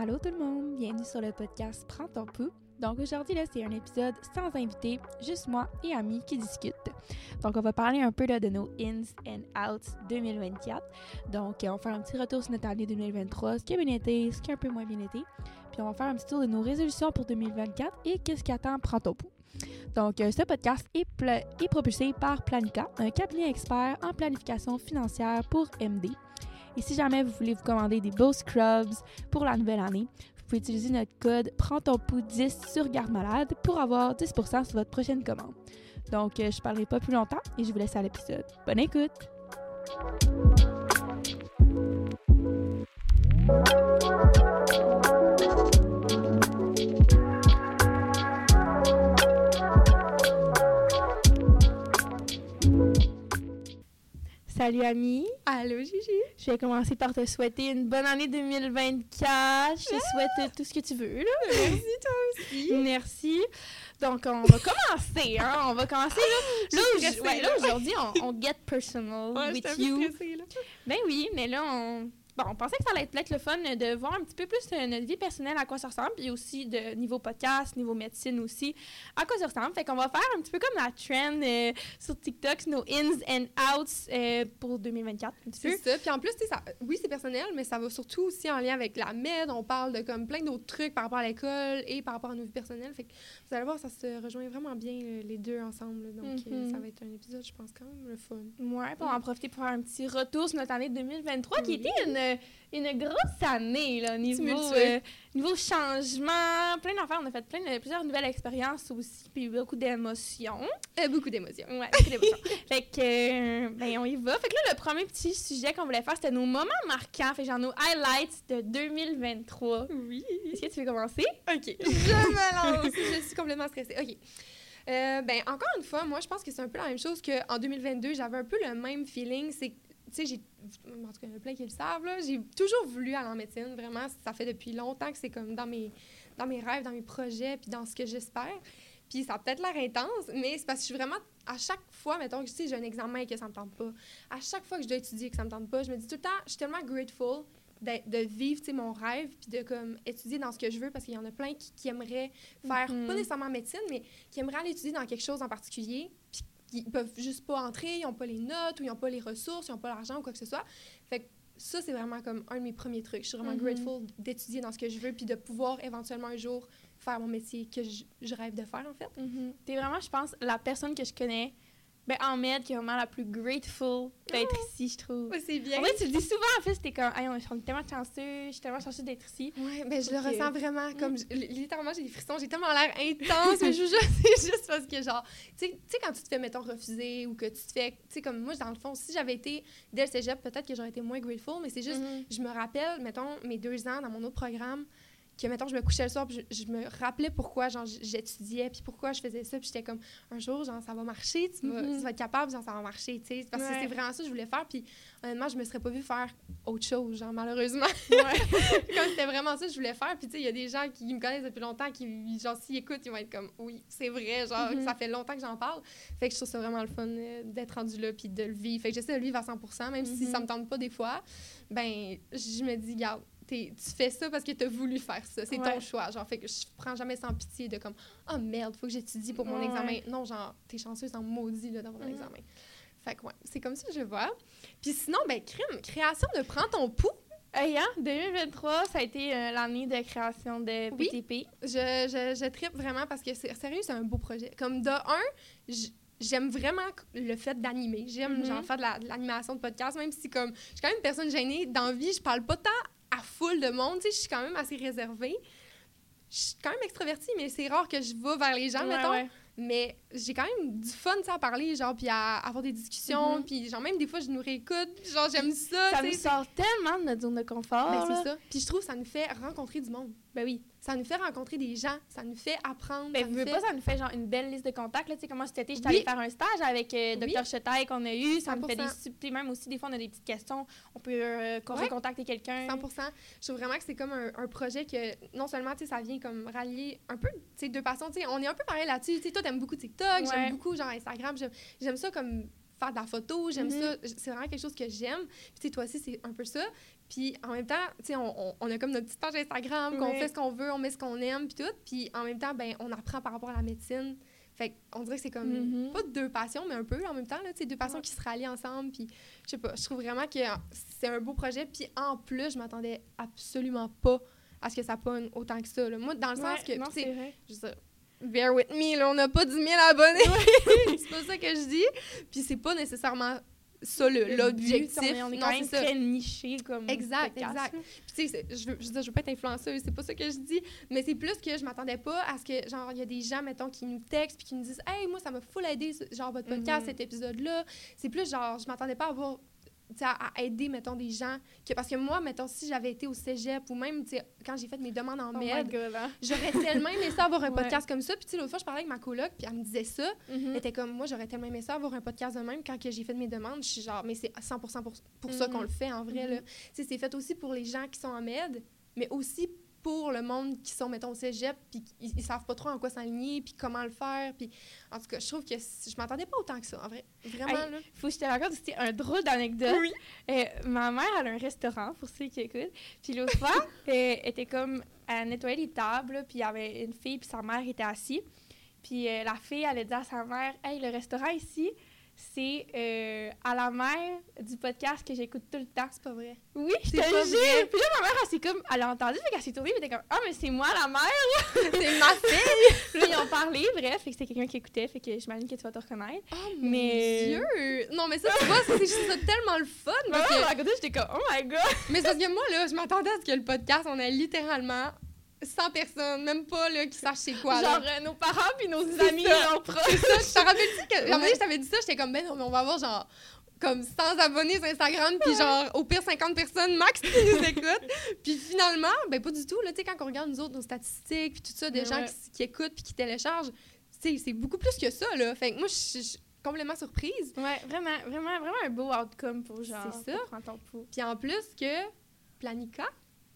Allô tout le monde, bienvenue sur le podcast Prends ton pouls. Donc aujourd'hui là, c'est un épisode sans invité, juste moi et Ami qui discutent. Donc on va parler un peu là, de nos ins and outs 2024. Donc euh, on va faire un petit retour sur notre année 2023, ce qui a bien été, ce qui a un peu moins bien été. Puis on va faire un petit tour de nos résolutions pour 2024 et qu'est-ce qui attend Prends ton pouls. Donc, euh, ce podcast est, est propulsé par Planica, un cabinet expert en planification financière pour MD. Et si jamais vous voulez vous commander des beaux scrubs pour la nouvelle année, vous pouvez utiliser notre code Prends ton pouls 10 sur Garde Malade pour avoir 10% sur votre prochaine commande. Donc, euh, je ne parlerai pas plus longtemps et je vous laisse à l'épisode. Bonne écoute! Salut Ami! Allô, Gigi? Je vais commencer par te souhaiter une bonne année 2024. Je te souhaite tout ce que tu veux. Là. Merci, toi aussi. Merci. Donc, on va commencer. Hein? On va commencer. Là, là, au- stressée, ouais, là, là. aujourd'hui, on, on get personal Ouais, with you. là. Ben oui, mais là, on, bon, on pensait que ça allait être peut-être le fun de voir un petit peu plus euh, notre vie personnelle, à quoi ça ressemble, puis aussi de niveau podcast, niveau médecine aussi, à quoi ça ressemble. Fait qu'on va faire un petit peu comme la trend euh, sur TikTok, nos ins and outs euh, pour 2024, un petit peu. C'est ça. Puis en plus, ça, oui, c'est personnel, mais ça va surtout aussi en lien avec la med. On parle de comme plein d'autres trucs par rapport à l'école et par rapport à nos vies personnelles. Fait que vous allez voir, ça se rejoint vraiment bien les deux ensemble. Donc, Mhm. ça va être un épisode, je pense, quand même le fun. Ouais, pour en profiter pour faire un petit retour sur notre année 2023, qui était une, une grosse année, là, niveau, euh, niveau changement, plein d'affaires. On a fait plein de, plusieurs nouvelles expériences aussi, puis beaucoup d'émotions. Euh, beaucoup d'émotions. Ouais, beaucoup d'émotions. fait que, euh, ben, on y va. Fait que là, le premier petit sujet qu'on voulait faire, c'était nos moments marquants, fait genre nos highlights de 2023. Oui. Est-ce que tu veux commencer? OK. Je me lance. je suis complètement stressée. OK. Euh, ben, encore une fois, moi, je pense que c'est un peu la même chose qu'en 2022. J'avais un peu le même feeling. C'est, tu sais, j'ai. En tout cas, il y en a plein qui le savent, là. J'ai toujours voulu aller en médecine. Vraiment, ça fait depuis longtemps que c'est comme dans mes, dans mes rêves, dans mes projets, puis dans ce que j'espère. Puis ça a peut-être l'air intense, mais c'est parce que je suis vraiment. À chaque fois, mettons que sais, j'ai un examen et que ça me tente pas. À chaque fois que je dois étudier et que ça me tente pas, je me dis tout le temps, je suis tellement grateful de, de vivre tu sais, mon rêve puis de comme étudier dans ce que je veux parce qu'il y en a plein qui, qui aimeraient faire Mhm. pas nécessairement médecine mais qui aimeraient aller étudier dans quelque chose en particulier puis qui peuvent juste pas entrer ils ont pas les notes ou ils ont pas les ressources ils ont pas l'argent ou quoi que ce soit. Fait que ça c'est vraiment comme un de mes premiers trucs. Je suis vraiment Mhm. grateful d'étudier dans ce que je veux puis de pouvoir éventuellement un jour faire mon métier que je, je rêve de faire en fait. T'es vraiment, je pense, la personne que je connais ben, en med qui est vraiment la plus grateful d'être ici, je trouve. c'est bien En fait, tu le dis souvent, en fait, t'es comme, hey, on est tellement chanceux, je suis tellement chanceuse d'être ici. Ouais, ben je le ressens vraiment comme je- li- littéralement j'ai des frissons, j'ai tellement l'air intense, mais je c'est juste parce que genre tu sais quand tu te fais mettons refuser ou que tu te fais tu sais comme moi dans le fond si j'avais été dès le cégep peut-être que j'aurais été moins grateful, mais c'est juste Mhm. je me rappelle mettons mes deux ans dans mon autre programme que mettons je me couchais le soir puis je, je me rappelais pourquoi genre j'étudiais puis pourquoi je faisais ça puis j'étais comme un jour genre ça va marcher tu vas, Mhm. tu vas être capable genre ça va marcher tu sais parce que c'est vraiment ça que je voulais faire puis honnêtement je me serais pas vue faire autre chose genre malheureusement comme c'était vraiment ça que je voulais faire. Puis, tu sais, il y a des gens qui me connaissent depuis longtemps qui, genre, s'ils écoutent, ils vont être comme, oui, c'est vrai, genre, Mhm. ça fait longtemps que j'en parle. Fait que je trouve ça vraiment le fun euh, d'être rendu là, puis de le vivre. Fait que j'essaie de le vivre à 100% même si ça me tente pas des fois. Ben, je me dis, regarde, t'es- tu fais ça parce que t'as voulu faire ça. C'est Ouais. ton choix. Genre, fait que je prends jamais sans pitié de comme, oh merde, faut que j'étudie pour mon Ouais. examen. Non, genre, t'es chanceuse en maudit, là, d'avoir un Mhm. examen. Fait que, ouais, c'est comme ça que je vois. Puis sinon, ben, crime, création de Prends ton pouls. Hey, hein, 2023, ça a été euh, l'année de création de Oui. PTP. Je, je, je trippe vraiment parce que sérieux, c'est un beau projet. Comme de un, j'aime vraiment le fait d'animer. J'aime Mhm. genre faire de la- de l'animation de podcast, même si comme je suis quand même une personne gênée dans la vie, je parle pas tant à full de monde, tu sais, je suis quand même assez réservée. Je suis quand même extravertie, mais c'est rare que je vais vers les gens, Ouais, mettons. ouais. Mais j'ai quand même du fun, sais, à parler, genre, puis à avoir des discussions, Mhm. puis genre, même des fois, je nous réécoute, genre, j'aime ça, Ça nous sort tellement de notre zone de confort. Ben, c'est ça. Puis je trouve que ça nous fait rencontrer du monde. Ben oui. Ça nous fait rencontrer des gens, ça nous fait apprendre. Ben, ça nous veux fait- pas, ça nous fait genre une belle liste de contacts. Là. Tu sais, comment cet été, j'étais Oui. allée faire un stage avec euh, Oui. Dr. Chetaille qu'on a eu. Ça nous fait des 100%. subtilités. Même aussi, des fois, on a des petites questions. On peut euh, Ouais. recontacter quelqu'un. 100% Je trouve vraiment que c'est comme un, un projet que non seulement, tu sais, ça vient comme rallier un peu, tu sais, deux passions. Tu sais, on est un peu pareil là-dessus. Tu sais, toi, t'aimes beaucoup TikTok, Ouais. j'aime beaucoup, genre, Instagram. J'aime ça comme faire de la photo, j'aime Mhm. ça. C'est vraiment quelque chose que j'aime. Puis, tu sais, toi aussi, c'est un peu ça. Puis, en même temps, tu sais, on, on- on a comme notre petite page Instagram, qu'on fait ce qu'on veut, on met ce qu'on aime, puis tout. Puis, en même temps, ben, on apprend par rapport à la médecine. Fait on dirait que c'est comme, Mhm. pas deux passions, mais un peu en même temps, là, deux passions Ouais. qui se rallient ensemble. Puis, je sais pas, je trouve vraiment que c'est un beau projet. Puis, en plus, je m'attendais absolument pas à ce que ça pogne autant que ça. là. Moi, dans le sens que, non, sais, bear with me, là, on n'a pas 10 000 abonnés. c'est pas ça que je dis. Puis c'est pas nécessairement ça l'objectif. on est Non, quand même c'est ça. très niché comme Exact, podcast, exact. Puis tu sais, je veux, je veux je veux pas être influenceuse, c'est pas ça que je dis, mais c'est plus que je m'attendais pas à ce que, genre, il y a des gens, mettons, qui nous textent puis qui nous disent « Hey, moi, ça m'a full aidé, genre, votre podcast, Mhm. cet épisode-là. » C'est plus, genre, je m'attendais pas à avoir à, à aider, mettons, des gens. Que, parce que moi, mettons, si j'avais été au cégep ou même, quand j'ai fait mes demandes en Oh med, hein. j'aurais tellement aimé ça avoir un Ouais. podcast comme ça. Puis, tu sais, l'autre fois, je parlais avec ma coloc, puis elle me disait ça. Mhm. Elle était comme, moi, j'aurais tellement aimé ça avoir un podcast de même. Quand j'ai fait mes demandes, je suis genre, mais c'est 100 pour, pour ça Mhm. qu'on le fait, en vrai. Tu sais, c'est fait aussi pour les gens qui sont en med, mais aussi pour le monde qui sont, mettons, au cégep, puis ils, ils savent pas trop en quoi s'aligner, puis comment le faire. Puis, en tout cas, je trouve que je m'attendais pas autant que ça, en vrai. Vraiment, Hey, là. Faut que je te raconte aussi un drôle d'anecdote. Oui. Euh, ma mère, elle a un restaurant, pour ceux qui écoutent. Puis l'autre fois, elle était comme à nettoyer les tables, puis il y avait une fille, puis sa mère était assise. Puis euh, la fille, elle a dit à sa mère Hey, le restaurant ici, c'est euh, à la mère du podcast que j'écoute tout le temps. C'est pas vrai. Oui, je te jure. vrai. Puis là, ma mère, elle s'est comme, elle a entendu, fait qu'elle s'est tournée, elle était comme, ah, mais c'est moi la mère. c'est ma fille! Puis là, ils ont parlé, bref, fait que c'était quelqu'un qui écoutait, fait que j'imagine que tu vas te reconnaître. Oh mon Mais- Dieu! Non, mais ça, tu vois, c'est juste tellement le fun. Parce que- à côté, j'étais comme, oh my god. Mais c'est parce que moi, là, je m'attendais à ce que le podcast, on ait littéralement 100 personnes, même pas, là, qui sachent c'est quoi. Genre, euh, nos parents puis nos amis, ça. leurs proches. Je te rappelle-tu que... Donné, Ouais. je t'avais dit ça, j'étais comme, ben non, mais on va avoir, genre, comme 100 abonnés sur Instagram, puis genre, au pire, 50 personnes max qui nous écoutent. Puis finalement, ben pas du tout, là, tu sais, quand on regarde, nous autres, nos statistiques, puis tout ça, des Mais gens ouais. qui, qui écoutent puis qui téléchargent, tu sais, c'est beaucoup plus que ça, là. Fait que moi, je suis complètement surprise. Ouais, vraiment, vraiment, vraiment un beau outcome pour genre. C'est ça. Puis en plus que Planica,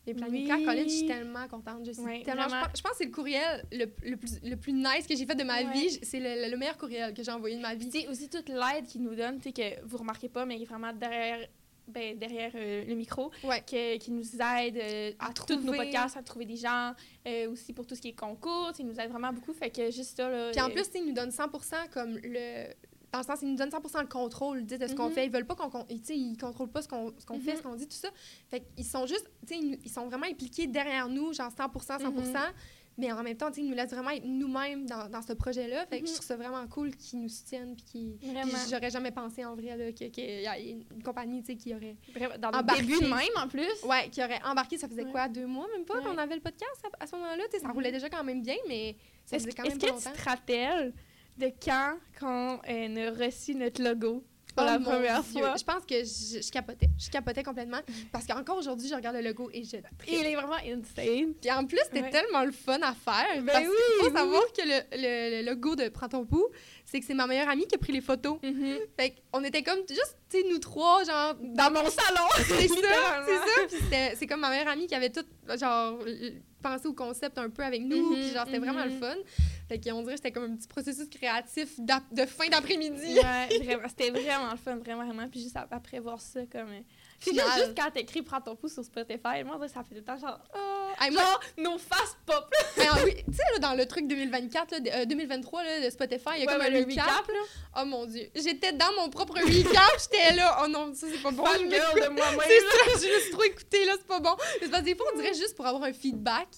les Planica Oui. College, je suis tellement contente. Je suis tellement. Je pense, je pense que c'est le courriel le, le plus, le plus nice que j'ai fait de ma Ouais. vie. C'est le, le meilleur courriel que j'ai envoyé de ma vie. tu sais, aussi toute l'aide qu'ils nous donnent, tu sais, que vous remarquez pas, mais qui est vraiment derrière, ben, derrière euh, le micro, Ouais. que- qui nous aide euh, À à tous nos trouver. podcasts, à trouver des gens, euh, aussi pour tout ce qui est concours, tu sais, ils nous aident vraiment beaucoup, fait que juste ça, là. Puis en euh, plus, tu sais, ils nous donnent 100 comme le. Dans le sens, ils nous donnent 100% le contrôle de ce qu'on Mhm. fait. Ils veulent pas qu'on. sais, ils contrôlent pas ce qu'on fait, Mhm. ce qu'on dit, tout ça. Fait qu'ils sont juste. Ils, ils sont vraiment impliqués derrière nous, genre 100% 100 Mhm. Mais en même temps, ils nous laissent vraiment être nous-mêmes dans, dans ce projet-là. Fait que je Mhm. trouve ça vraiment cool qu'ils nous soutiennent. Puis j'aurais jamais pensé en vrai que- qu'il y a une compagnie qui aurait. Dans le embarqué. début même, en plus. Ouais, qui aurait embarqué, ça faisait Ouais. quoi, deux mois même pas Ouais. qu'on avait le podcast à, à ce moment-là? Ça Mhm. roulait déjà quand même bien, mais ça Est-ce faisait quand est-ce même que pas tu te rappelles de quand qu'on euh, a reçu notre logo pour Oh la première Dieu, fois? Je pense que je, je capotais. Je capotais complètement. Parce qu'encore aujourd'hui, je regarde le logo et je tripe. il est vraiment insane. Puis en plus, c'était Ouais. tellement le fun à faire. Ben parce oui, qu'il faut oui, savoir que le, le- le logo de Prends ton pouls, c'est que c'est ma meilleure amie qui a pris les photos. Fait qu'on était comme juste, tu sais, nous trois, genre, Dans mon salon! C'est ça, c'est ça. C'est comme ma meilleure amie qui avait tout, genre, pensé au concept un peu avec nous. Mhm, Puis genre, c'était vraiment le mhm. fun. Fait qu'on dirait que c'était comme un petit processus créatif de fin d'après-midi. Ouais, vraiment, c'était vraiment le fun, vraiment, vraiment. Puis juste ap- après voir ça, comme. euh, Puis juste, juste quand t'écris Prends ton pouce sur Spotify, moi, ça fait tout le temps genre. Oh, hey, moi, Genre, nos faces pop! mais, ah oui, tu sais, là, dans le truc 2024, là, de- euh, 2023 là, de Spotify, il y a Ouais, comme un le recap. recap, là. Oh mon Dieu. J'étais dans mon propre recap. J'étais là. Oh non, ça, c'est pas bon. C'est ça, je me suis trop écoutée, là, c'est pas bon. Mais parce que des fois, on dirait juste pour avoir un feedback.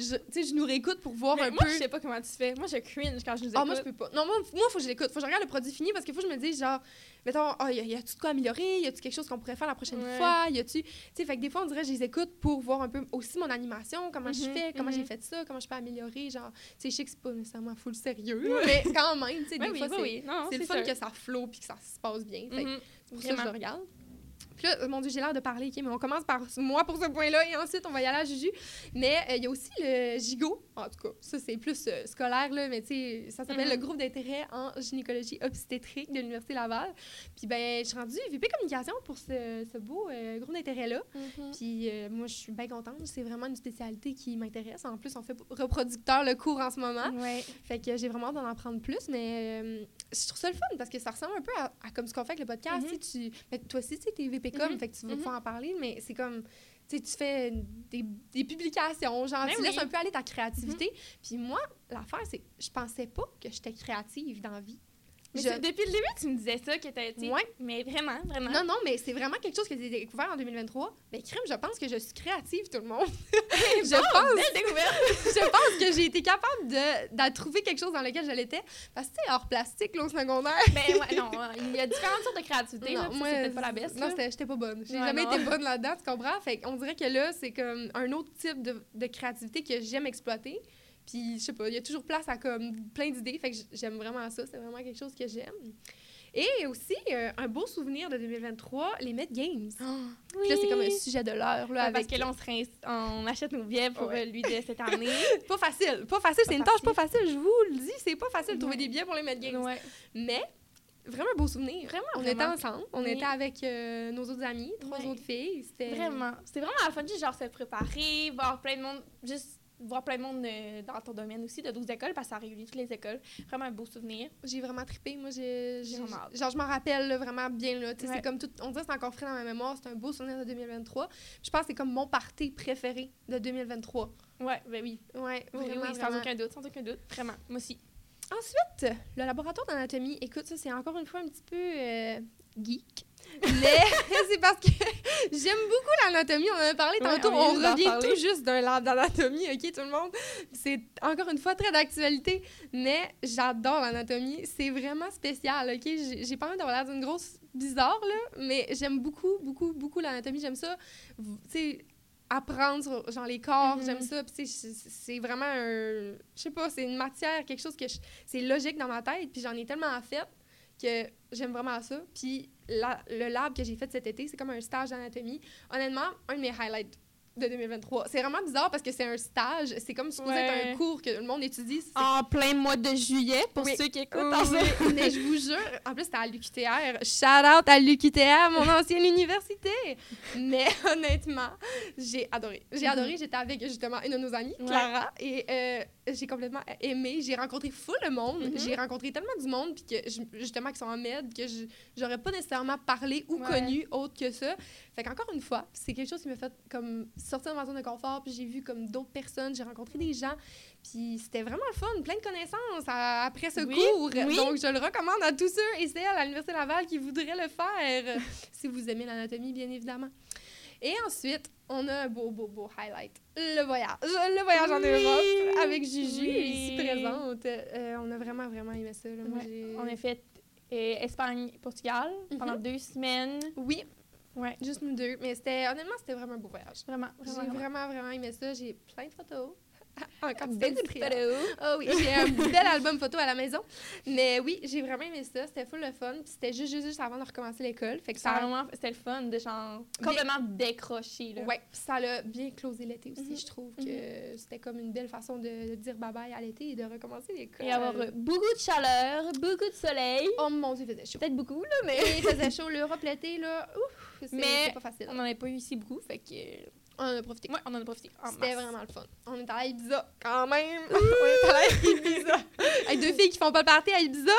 Je, tu sais, je nous réécoute pour voir Mais un moi, peu. je sais pas comment tu fais. Moi, je cringe quand je nous écoute. Ah, moi, je peux pas. Non, moi, moi, faut que je l'écoute. Faut que je regarde le produit fini parce qu'il faut que je me dise, genre, mettons, ah, y a-tu de quoi améliorer? Y a-tu quelque chose qu'on pourrait faire la prochaine Ouais. fois? Y a-tu. Tu sais, fait que des fois, on dirait, je les écoute pour voir un peu aussi mon animation, comment je Mhm, fais, comment mhm. j'ai fait ça, comment je peux améliorer. Genre, tu sais, je sais que c'est pas nécessairement full sérieux, mais quand même, tu sais, des oui, fois, oui, c'est. oui. Le fun sûr. que ça flow puis que ça se passe bien. Fait Mhm. c'est pour ça que je le regarde. Puis là, mon Dieu, j'ai l'air de parler, OK, mais on commence par moi pour ce point-là et ensuite, on va y aller à Juju. Mais euh, il y a aussi le GIGO. En tout cas, ça, c'est plus euh, scolaire, là, mais tu sais, ça s'appelle Mhm. le groupe d'intérêt en gynécologie obstétrique de l'Université Laval. Puis ben, je suis rendue VP Communication pour ce, ce beau euh, groupe d'intérêt-là. Puis euh, moi, je suis bien contente. C'est vraiment une spécialité qui m'intéresse. En plus, on fait reproducteur le cours en ce moment. Ouais. Fait que j'ai vraiment d'en apprendre plus, mais je trouve ça le fun parce que ça ressemble un peu à, à comme ce qu'on fait avec le podcast. Mhm. tu mais toi aussi, tu sais, Mhm. fait que tu Mhm. pouvoir en parler, mais c'est comme, tu tu fais des, des publications, genre, Ben tu oui. laisses un peu aller ta créativité. Puis moi, l'affaire, c'est je pensais pas que j'étais créative dans la vie. Mais Je- depuis le début, tu me disais ça, que t'as été. Ouais. Mais vraiment, vraiment. Non, non, mais c'est vraiment quelque chose que j'ai découvert en 2023. Mais crime, je pense que je suis créative, tout le monde. je pense Belle découverte! je pense que j'ai été capable de, de trouver quelque chose dans lequel je l'étais. Parce que, tu sais, hors plastique, là, au secondaire. ben ouais, non, il y a différentes sortes de créativité, Non, moi, c'est peut-être pas la baisse. Non, j'étais pas bonne. J'ai Ouais, jamais non. été bonne là-dedans, tu comprends? Fait qu'on dirait que là, c'est comme un autre type de, de créativité que j'aime exploiter. Puis, je sais pas, il y a toujours place à comme plein d'idées. Fait que j'aime vraiment ça. C'est vraiment quelque chose que j'aime. Et aussi, euh, un beau souvenir de 2023, les Met Games. Puis là, c'est comme un sujet de l'heure, là, avec... Parce que là, on, se on achète nos billets pour Ouais. euh, lui de cette année. Pas facile, pas facile. C'est une tâche pas facile, je vous le dis. C'est pas facile de trouver Ouais. des billets pour les Met Games. ouais. Mais, vraiment un beau souvenir. Vraiment, On vraiment. était ensemble. On Oui. était avec euh, nos autres amis, trois Ouais. autres filles. C'était... Vraiment. C'était vraiment la fun, juste genre se préparer, voir plein de monde, juste voir plein de monde euh, dans ton domaine aussi, de 12 écoles, parce que ça réunit toutes les écoles. Vraiment un beau souvenir. J'ai vraiment trippé. Moi, j'ai, genre, je m'en rappelle là, vraiment bien. Là. Ouais. C'est comme tout, on dirait que c'est encore frais dans ma mémoire. C'est un beau souvenir de 2023. Je pense que c'est comme mon party préféré de 2023. Ouais, ben oui. Ouais, Oui, vraiment, oui, sans vraiment. aucun doute, sans aucun doute. Vraiment, moi aussi. Ensuite, le laboratoire d'anatomie. Écoute, ça, c'est encore une fois un petit peu euh, geek. Mais c'est parce que j'aime beaucoup l'anatomie. On en a parlé Ouais, tantôt. on on revient tout juste d'un lab d'anatomie, OK, tout le monde? C'est encore une fois très d'actualité. Mais j'adore l'anatomie. C'est vraiment spécial, OK? J'ai pas envie d'avoir l'air d'une grosse bizarre, là. Mais j'aime beaucoup, beaucoup, beaucoup l'anatomie. J'aime ça, tu sais, apprendre sur genre, les corps. Mhm. J'aime ça. Puis, c'est c'est vraiment un... Je sais pas, c'est une matière, quelque chose que c'est logique dans ma tête. Puis j'en ai tellement fait que j'aime vraiment ça. Puis la- le lab que j'ai fait cet été, c'est comme un stage d'anatomie. Honnêtement, un de mes highlights de 2023. C'est vraiment bizarre parce que c'est un stage. C'est comme supposé être Ouais. un cours que le monde étudie. En plein mois de juillet, pour Oui. ceux qui écoutent. Oui, mais je vous jure, en plus, c'était à l'UQTR. Shout out à l'UQTR, mon ancienne université. Mais honnêtement, j'ai adoré. J'ai Mhm. adoré. J'étais avec justement une de nos amies, Ouais. Clara, et euh, j'ai complètement aimé. J'ai rencontré full le monde. Mhm. J'ai rencontré tellement du monde, puis que justement, qui sont en med, que je- j'aurais pas nécessairement parlé ou Ouais. connu autre que ça. Fait qu'encore une fois, c'est quelque chose qui m'a fait comme sortir de ma zone de confort, puis j'ai vu comme d'autres personnes, j'ai rencontré des gens, puis c'était vraiment le fun, plein de connaissances à- après ce Oui, cours. oui. Donc je le recommande à tous ceux et celles à l'Université Laval qui voudraient le faire, si vous aimez l'anatomie, bien évidemment. Et ensuite, on a un beau, beau, beau highlight. Le voyage. Le voyage en. Europe avec Juju, Oui. ici présente. Euh, on a vraiment, vraiment aimé ça. là. Moi, Ouais. On a fait euh, Espagne-Portugal pendant deux semaines. Oui, Ouais, juste nous deux. Mais c'était honnêtement, c'était vraiment un beau voyage. vraiment, J'ai vraiment. vraiment, vraiment aimé ça. J'ai plein de photos. En quantité de photos. Ah oui, j'ai un bel album photo à la maison. Mais oui, j'ai vraiment aimé ça. C'était full le fun. Puis c'était juste, juste, juste avant de recommencer l'école. Fait que Ça a vraiment, c'était le fun de genre complètement décroché là. ouais, ça l'a bien closé l'été aussi. Mhm. Je trouve que c'était comme une belle façon de, de dire bye-bye à l'été et de recommencer l'école. Et avoir beaucoup de chaleur, beaucoup de soleil. Oh mon Dieu, il faisait chaud. Peut-être beaucoup là, mais il faisait chaud. L'Europe l'été, là, ouf, Mais pas facile. on n'en a pas eu ici beaucoup, fait que On en a profité. ouais, on en a profité. C'était vraiment le fun. On est allé à Ibiza, quand même. on est allé à Ibiza. Avec deux filles qui font pas le party à Ibiza.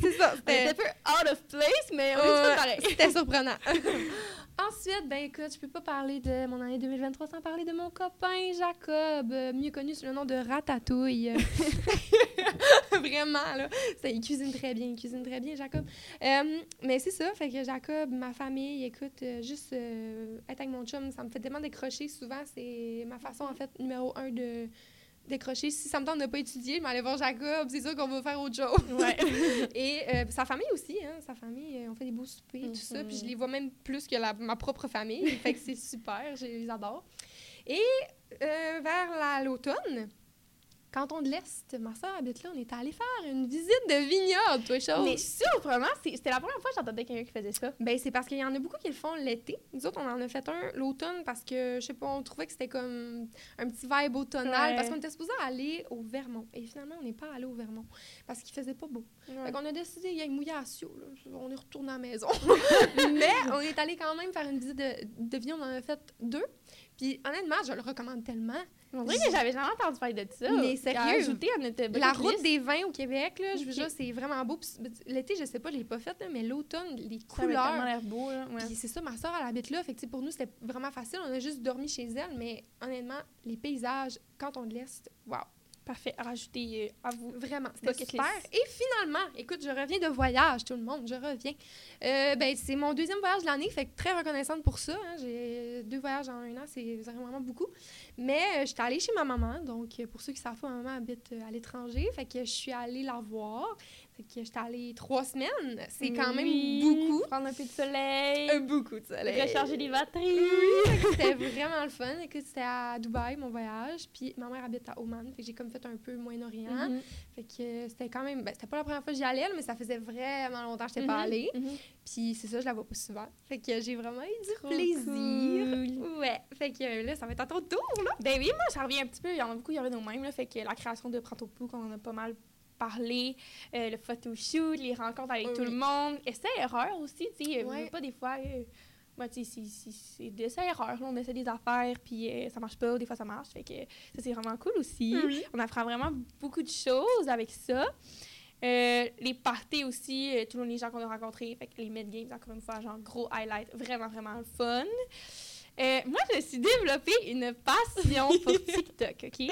C'est ça. C'était, un peu out of place, mais on est pareil. c'était surprenant. Ensuite, ben écoute, je peux pas parler de mon année 2023 sans parler de mon copain Jacob, euh, mieux connu sous le nom de Ratatouille. Vraiment, là. Ça, il cuisine très bien, il cuisine très bien, Jacob. Euh, mais c'est ça, fait que Jacob, ma famille, écoute, euh, juste être avec mon chum, ça me fait tellement décrocher. Souvent, c'est ma façon, en fait, numéro un de décrocher. Si ça me tente de pas étudier, je vais aller voir Jacob, c'est sûr qu'on va faire autre chose. Ouais. Et euh, sa famille aussi, hein, sa famille, euh, on fait des beaux soupers, tout ça, Mhm. puis je les vois même plus que la- ma propre famille, fait que c'est super, je les adore. Et euh, vers la- l'automne, canton de l'Est. Ma soeur habite là. On est allé faire une visite de vignoble, toi, chose. Mais surprenant, c'est- c'était la première fois que j'entendais quelqu'un qui faisait ça. Ben, c'est parce qu'il y en a beaucoup qui le font l'été. Nous autres, on en a fait un l'automne parce que, je sais pas, on trouvait que c'était comme un petit vibe automnal. Ouais. Parce qu'on était supposé aller au Vermont. Et finalement, on n'est pas allé au Vermont parce qu'il faisait pas beau. Fait qu'on a décidé, il y a une mouillé à Sio, là. On est retourné à la maison. Mais on est allé quand même faire une visite de, de vignoble. On en a fait deux. Puis honnêtement, je le recommande tellement. Dirait que j'avais jamais entendu parler de ça. Mais sérieux? À notre bucket La route des vins au Québec, là, je dire, c'est vraiment beau. L'été, je sais pas, je l'ai pas fait, là, mais l'automne, les Ça couleurs. l'air beau, là. Ouais. Puis c'est ça, ma soeur, elle habite là. Fait que, pour nous, c'était vraiment facile. On a juste dormi chez elle, mais honnêtement, les paysages, quand on l'est, wow. Parfait. Rajouter euh, à vous. Vraiment, c'était super. Et finalement, écoute, je reviens de voyage, tout le monde, je reviens. Euh, ben, c'est mon deuxième voyage de l'année, fait que très reconnaissante pour ça. hein. J'ai deux voyages en un an, c'est vraiment beaucoup. Mais euh, j'étais allée chez ma maman, donc euh, pour ceux qui savent pas, ma maman habite à l'étranger, fait que je suis allée la voir. Fait que j'étais allée trois semaines, c'est quand même Oui, beaucoup. Prendre un peu de soleil. Euh, beaucoup de soleil. recharger les batteries. Oui, c'était vraiment le fun. Écoute, c'était à Dubaï, mon voyage. Puis ma mère habite à Oman. Fait que j'ai comme fait un peu Moyen-Orient. Mhm. Fait que c'était quand même... Ben, c'était pas la première fois que j'y allais, mais ça faisait vraiment longtemps que j'étais pas Mhm. allée. Mhm. Puis c'est ça, je la vois pas souvent. Fait que j'ai vraiment eu du Trop plaisir. cool. Ouais. Fait que euh, là, ça va être à ton tour, là. Ben oui, moi, ça revient un petit peu. Il y en a beaucoup, il y en a nos mêmes. Là, fait que la création de Prends Pou, qu'on en a pas mal parlé, euh, le photoshoot, les rencontres avec Oui, tout le monde. Essai-erreur aussi, tu sais. euh, Ouais. Pas des fois. euh, moi, tu sais, c'est- c'est- c'est des essais-erreurs. là. On essaie des affaires, puis euh, ça marche pas, des fois ça marche. Fait que ça, c'est vraiment cool aussi. Oui. On apprend vraiment beaucoup de choses avec ça. Euh, les parties aussi, euh, tous les gens qu'on a rencontrés, fait que les mid games, encore une fois, genre gros highlight, vraiment, vraiment le fun. Euh, moi, je me suis développé une passion pour TikTok, OK?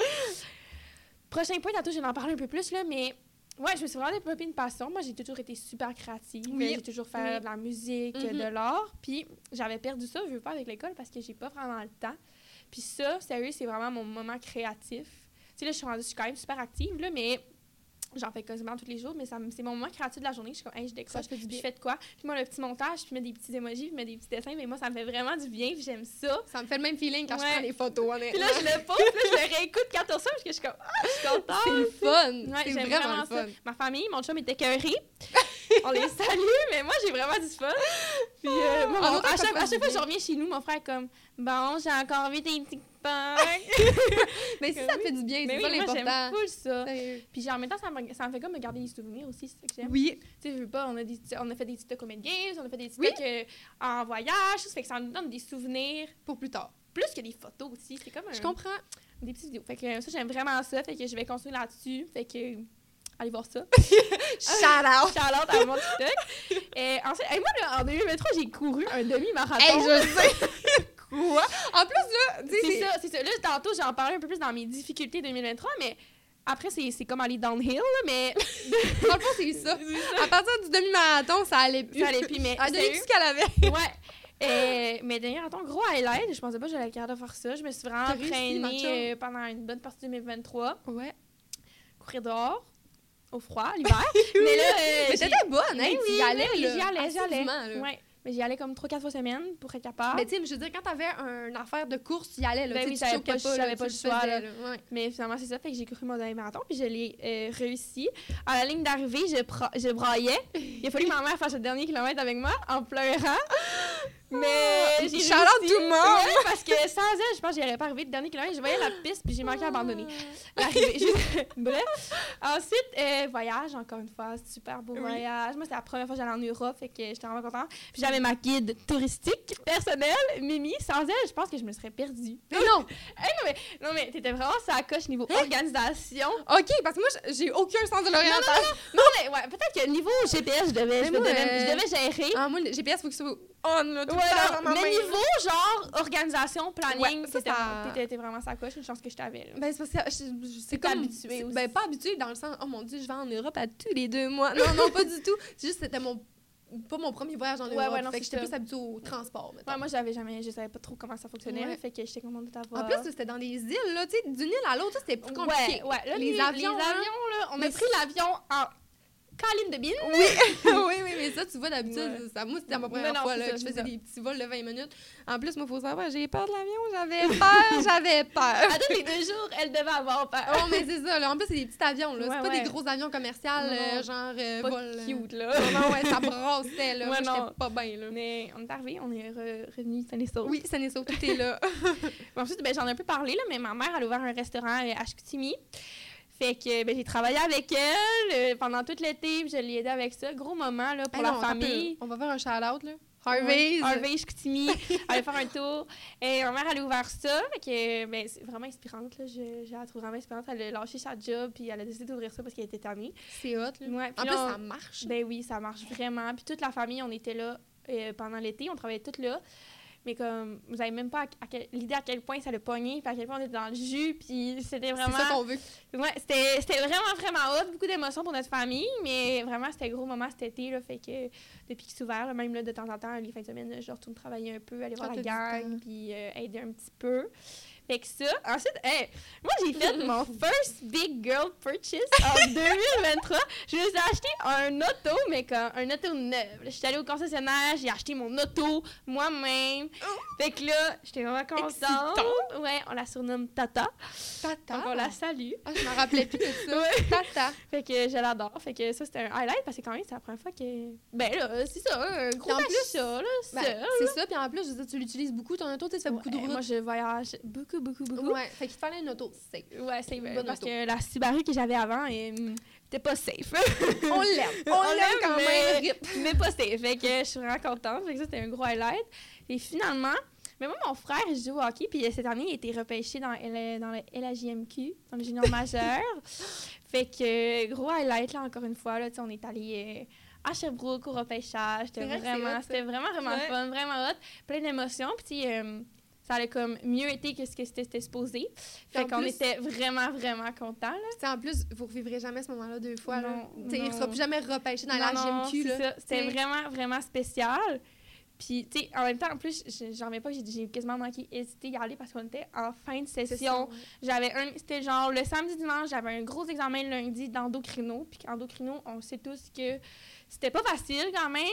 Prochain point, tantôt, je vais en parler un peu plus, là, mais ouais, je me suis vraiment développé une passion. Moi, j'ai toujours été super créative. Oui. J'ai toujours fait Oui. de la musique, Mhm. de l'art. Puis j'avais perdu ça, je veux pas, avec l'école parce que j'ai pas vraiment le temps. Puis ça, sérieux, c'est vraiment mon moment créatif. Tu sais, là, je suis rendue, je suis quand même super active, là, mais j'en fais quasiment tous les jours, mais c'est mon moment créatif de la journée. Je suis comme, hey, je décroche. Puis je fais de quoi? Puis moi, le petit montage, puis je mets des petits emojis, puis je mets des petits dessins, mais moi, ça me fait vraiment du bien, puis j'aime ça. Ça me fait le même feeling quand Ouais. je prends les photos, Puis là, je le pose, puis là, je le réécoute quand on sort, parce que je suis comme, ah, je suis contente. c'est le fun. Ouais, c'est j'aime vraiment, vraiment le ça. fun. Ma famille, mon chum était écœuré. On les salue, mais moi, j'ai vraiment du fun. Puis, euh, mon- Ah, autant à, chaque, à fasse chaque fois que je reviens chez nous, mon frère est comme Bon, j'ai encore vu tes TikTok. Mais si ça te fait du bien, c'est oui, ça l'important. full ça. Sérieux. Puis, genre, en même temps, ça me, ça me fait comme me garder des souvenirs aussi, c'est ça que j'aime. Oui. Tu sais, je veux pas, on a, des, on a fait des TikTok au Med Games, on a fait des TikTok euh, en voyage, ça fait que ça nous donne des souvenirs, Pour plus tard. plus que des photos aussi. C'est comme un, Je comprends. des petites vidéos. Fait que ça, j'aime vraiment ça. Fait que je vais continuer là-dessus. Fait que, allez voir ça. Shout out. Charlotte à mon TikTok. Et ensuite, hey, moi, là, en 2023, j'ai couru un demi-marathon. Hey, je sais. Quoi? En plus, là, c'est ça, c'est ça. Là, tantôt, j'en parlais un peu plus dans mes difficultés 2023, mais après, c'est comme aller downhill, là, mais Dans le fond, c'est ça. À partir du demi-marathon, ça allait plus. ça allait plus. Mais Elle a donné sérieux, tout ce qu'elle avait. ouais. Euh, mais dernier marathon, gros highlight. Je pensais pas que j'allais être capable de faire ça. Je me suis vraiment réussi, entraînée euh, pendant une bonne partie de 2023. Ouais. Courir dehors, au froid, l'hiver. mais là, euh, Mais t'étais bonne, hein? Oui, allais, j'y allais, j'y allais. Assidûment, là. Ouais. Mais j'y allais comme 3-4 fois semaine pour être capable. Mais tu sais, je veux dire, quand t'avais une affaire de course, tu y allais, là. Ben oui, j'avais pas- le faisais, choix, là. là. Ouais. Mais finalement, c'est ça. Fait que j'ai couru mon dernier marathon, puis je l'ai euh, réussi. À la ligne d'arrivée, je, je braillais. Il a fallu que ma mère fasse le dernier kilomètre avec moi en pleurant. Mais j'ai. Shout out tout le monde! Ouais, parce que sans elle, je pense que j'y aurais pas arrivé le dernier kilomètre. Je voyais la piste, puis j'ai manqué à abandonner. L'arrivée. Juste- Bref. Ensuite, euh, voyage, encore une fois. Super beau Oui. voyage. Moi, c'était la première fois que j'allais en Europe, fait que j'étais vraiment contente. Puis j'avais ma guide touristique personnelle, Mimi. Sans elle, je pense que je me serais perdue. Mais non! Non, mais t'étais vraiment sa coche niveau Hein? organisation. OK, parce que moi, j'ai aucun sens de l'orientation. Non, mais ouais, peut-être que niveau GPS, je devais, Mais je, moi, devais, euh, je devais gérer. Ah, moi, le GPS, faut que ça soit on, là, tout Ouais, le mais main. niveau, genre, organisation, planning, Ouais, ça, t'étais ça- t'étais- vraiment sa coche, une chance que je t'avais. là. Ben, c'est parce que je- je- c'est comme... habituée aussi. Ben, pas habituée dans le sens, oh mon Dieu, je vais en Europe à tous les deux mois. Non, non, pas du tout. C'est juste, c'était mon... Pas mon premier voyage en Ouais, Europe. ouais, non, fait que j'étais plus habituée au transport. Ouais, moi, j'avais jamais, je savais pas trop comment ça fonctionnait, Ouais. fait que j'étais contente de t'avoir. En plus, c'était dans des îles, là, tu sais, d'une île à l'autre, c'était plus compliqué. Ouais, ouais. Là, Les les, avions, avions, là. on a pris l'avion en caline de bine. Oui, oui, oui, mais ça, tu vois, d'habitude, Ouais. ça, moi, c'était ma première non, fois là, ça, que je faisais ça. des petits vols de 20 minutes. En plus, moi, il faut savoir, j'ai peur de l'avion, j'avais peur, j'avais peur. À tous les deux jours, elle devait avoir peur. Oh, mais c'est ça, là. En plus, c'est des petits avions, là. Ouais, c'est pas ouais. des gros avions commerciaux, euh, genre euh, pas vol. euh. cute, là. Non, non, ouais, ça brassait, là. Moi, non. j'étais pas bien, là. Mais on est arrivé, on est re- revenu sain et sauf. Oui, ça n'est ça, tout est là. Ensuite, ben, j'en ai un peu parlé, là, mais ma mère, elle a ouvert un restaurant à Chicoutimi. Fait que ben, j'ai travaillé avec elle euh, pendant tout l'été, je l'ai aidée avec ça. Gros moment là, pour Hey, la non, famille. On va faire un shout-out, là. Ouais, Harvey's. Harvey, Chicoutimi. aller faire un tour. Et ma mère, elle a ouvert ça. Que, ben, c'est vraiment inspirante. Là. Je, je la trouve vraiment inspirante. Elle a lâché sa job, puis elle a décidé d'ouvrir ça parce qu'elle était tannée. C'est hot, là. Ouais, En puis plus, là, ça marche. Ben oui, ça marche vraiment. Puis toute la famille, on était là euh, pendant l'été, on travaillait toutes là. Mais comme, vous avez même pas l'idée à quel point ça l'a pogné, puis à quel point on était dans le jus, puis c'était c'est vraiment... ça qu'on veut. Ouais, c'était c'était vraiment, vraiment hot. Beaucoup d'émotions pour notre famille, mais vraiment, c'était un gros moment cet été. Là, fait que depuis qu'il s'est ouvert, là, même là, de temps en temps, les fins de semaine, je retourne travailler un peu, aller voir Ah, la gang, puis euh, aider un petit peu. Fait que ça. Ensuite, hey, moi, j'ai fait mon first big girl purchase en 2023. Je me suis acheté un auto, mais comme un auto neuf. J'étais allée au concessionnaire, j'ai acheté mon auto moi-même. Fait que là, j'étais vraiment contente. Excitant. Ouais, on la surnomme Tata. Tata. Donc, on la salue. Ah, je me rappelais plus de ça. Tata. Fait que je l'adore. Fait que ça, c'était un highlight parce que quand même, c'est la première fois que. Ben là, c'est ça, un gros Puis en plus, achat, là. Ben, c'est ça, puis en plus, je veux dire, tu l'utilises beaucoup, ton auto, tu fais beaucoup de routes. Moi, je voyage beaucoup, beaucoup, beaucoup. Ouais, fait qu'il te fallait une auto safe. Ouais, bonne Parce auto. que la Subaru que j'avais avant, elle, était pas safe. On l'aime. On, On l'aime quand mais- même. Mais pas safe. Fait que je suis vraiment contente. Fait que ça, c'était un gros highlight. Et finalement, mais moi, mon frère, il joue au hockey, puis euh, cette année, il a été repêché dans, L- dans le LAJMQ, dans le junior majeur. fait que, euh, gros highlight, là, encore une fois, là, tu sais, on est allé euh, à Sherbrooke au repêchage. C'était vrai vraiment, c'était vraiment, vraiment Ouais. fun, vraiment hot. Plein d'émotions. Puis, euh, ça allait comme mieux été que ce que c'était supposé. Fait qu'on était vraiment, vraiment contents, là. En plus, vous revivrez jamais ce moment-là deux fois. là. Non, il non. sera plus jamais repêché dans Non, la GMQ. C'était vraiment, vraiment spécial. Puis, tu sais, en même temps, en plus, je- j'en reviens pas, j'ai quasiment manqué hésité d'y aller parce qu'on était en fin de session. ouais. J'avais un, c'était genre le samedi dimanche, j'avais un gros examen le lundi d'endocrino. Puis endocrino, on sait tous que c'était pas facile quand même.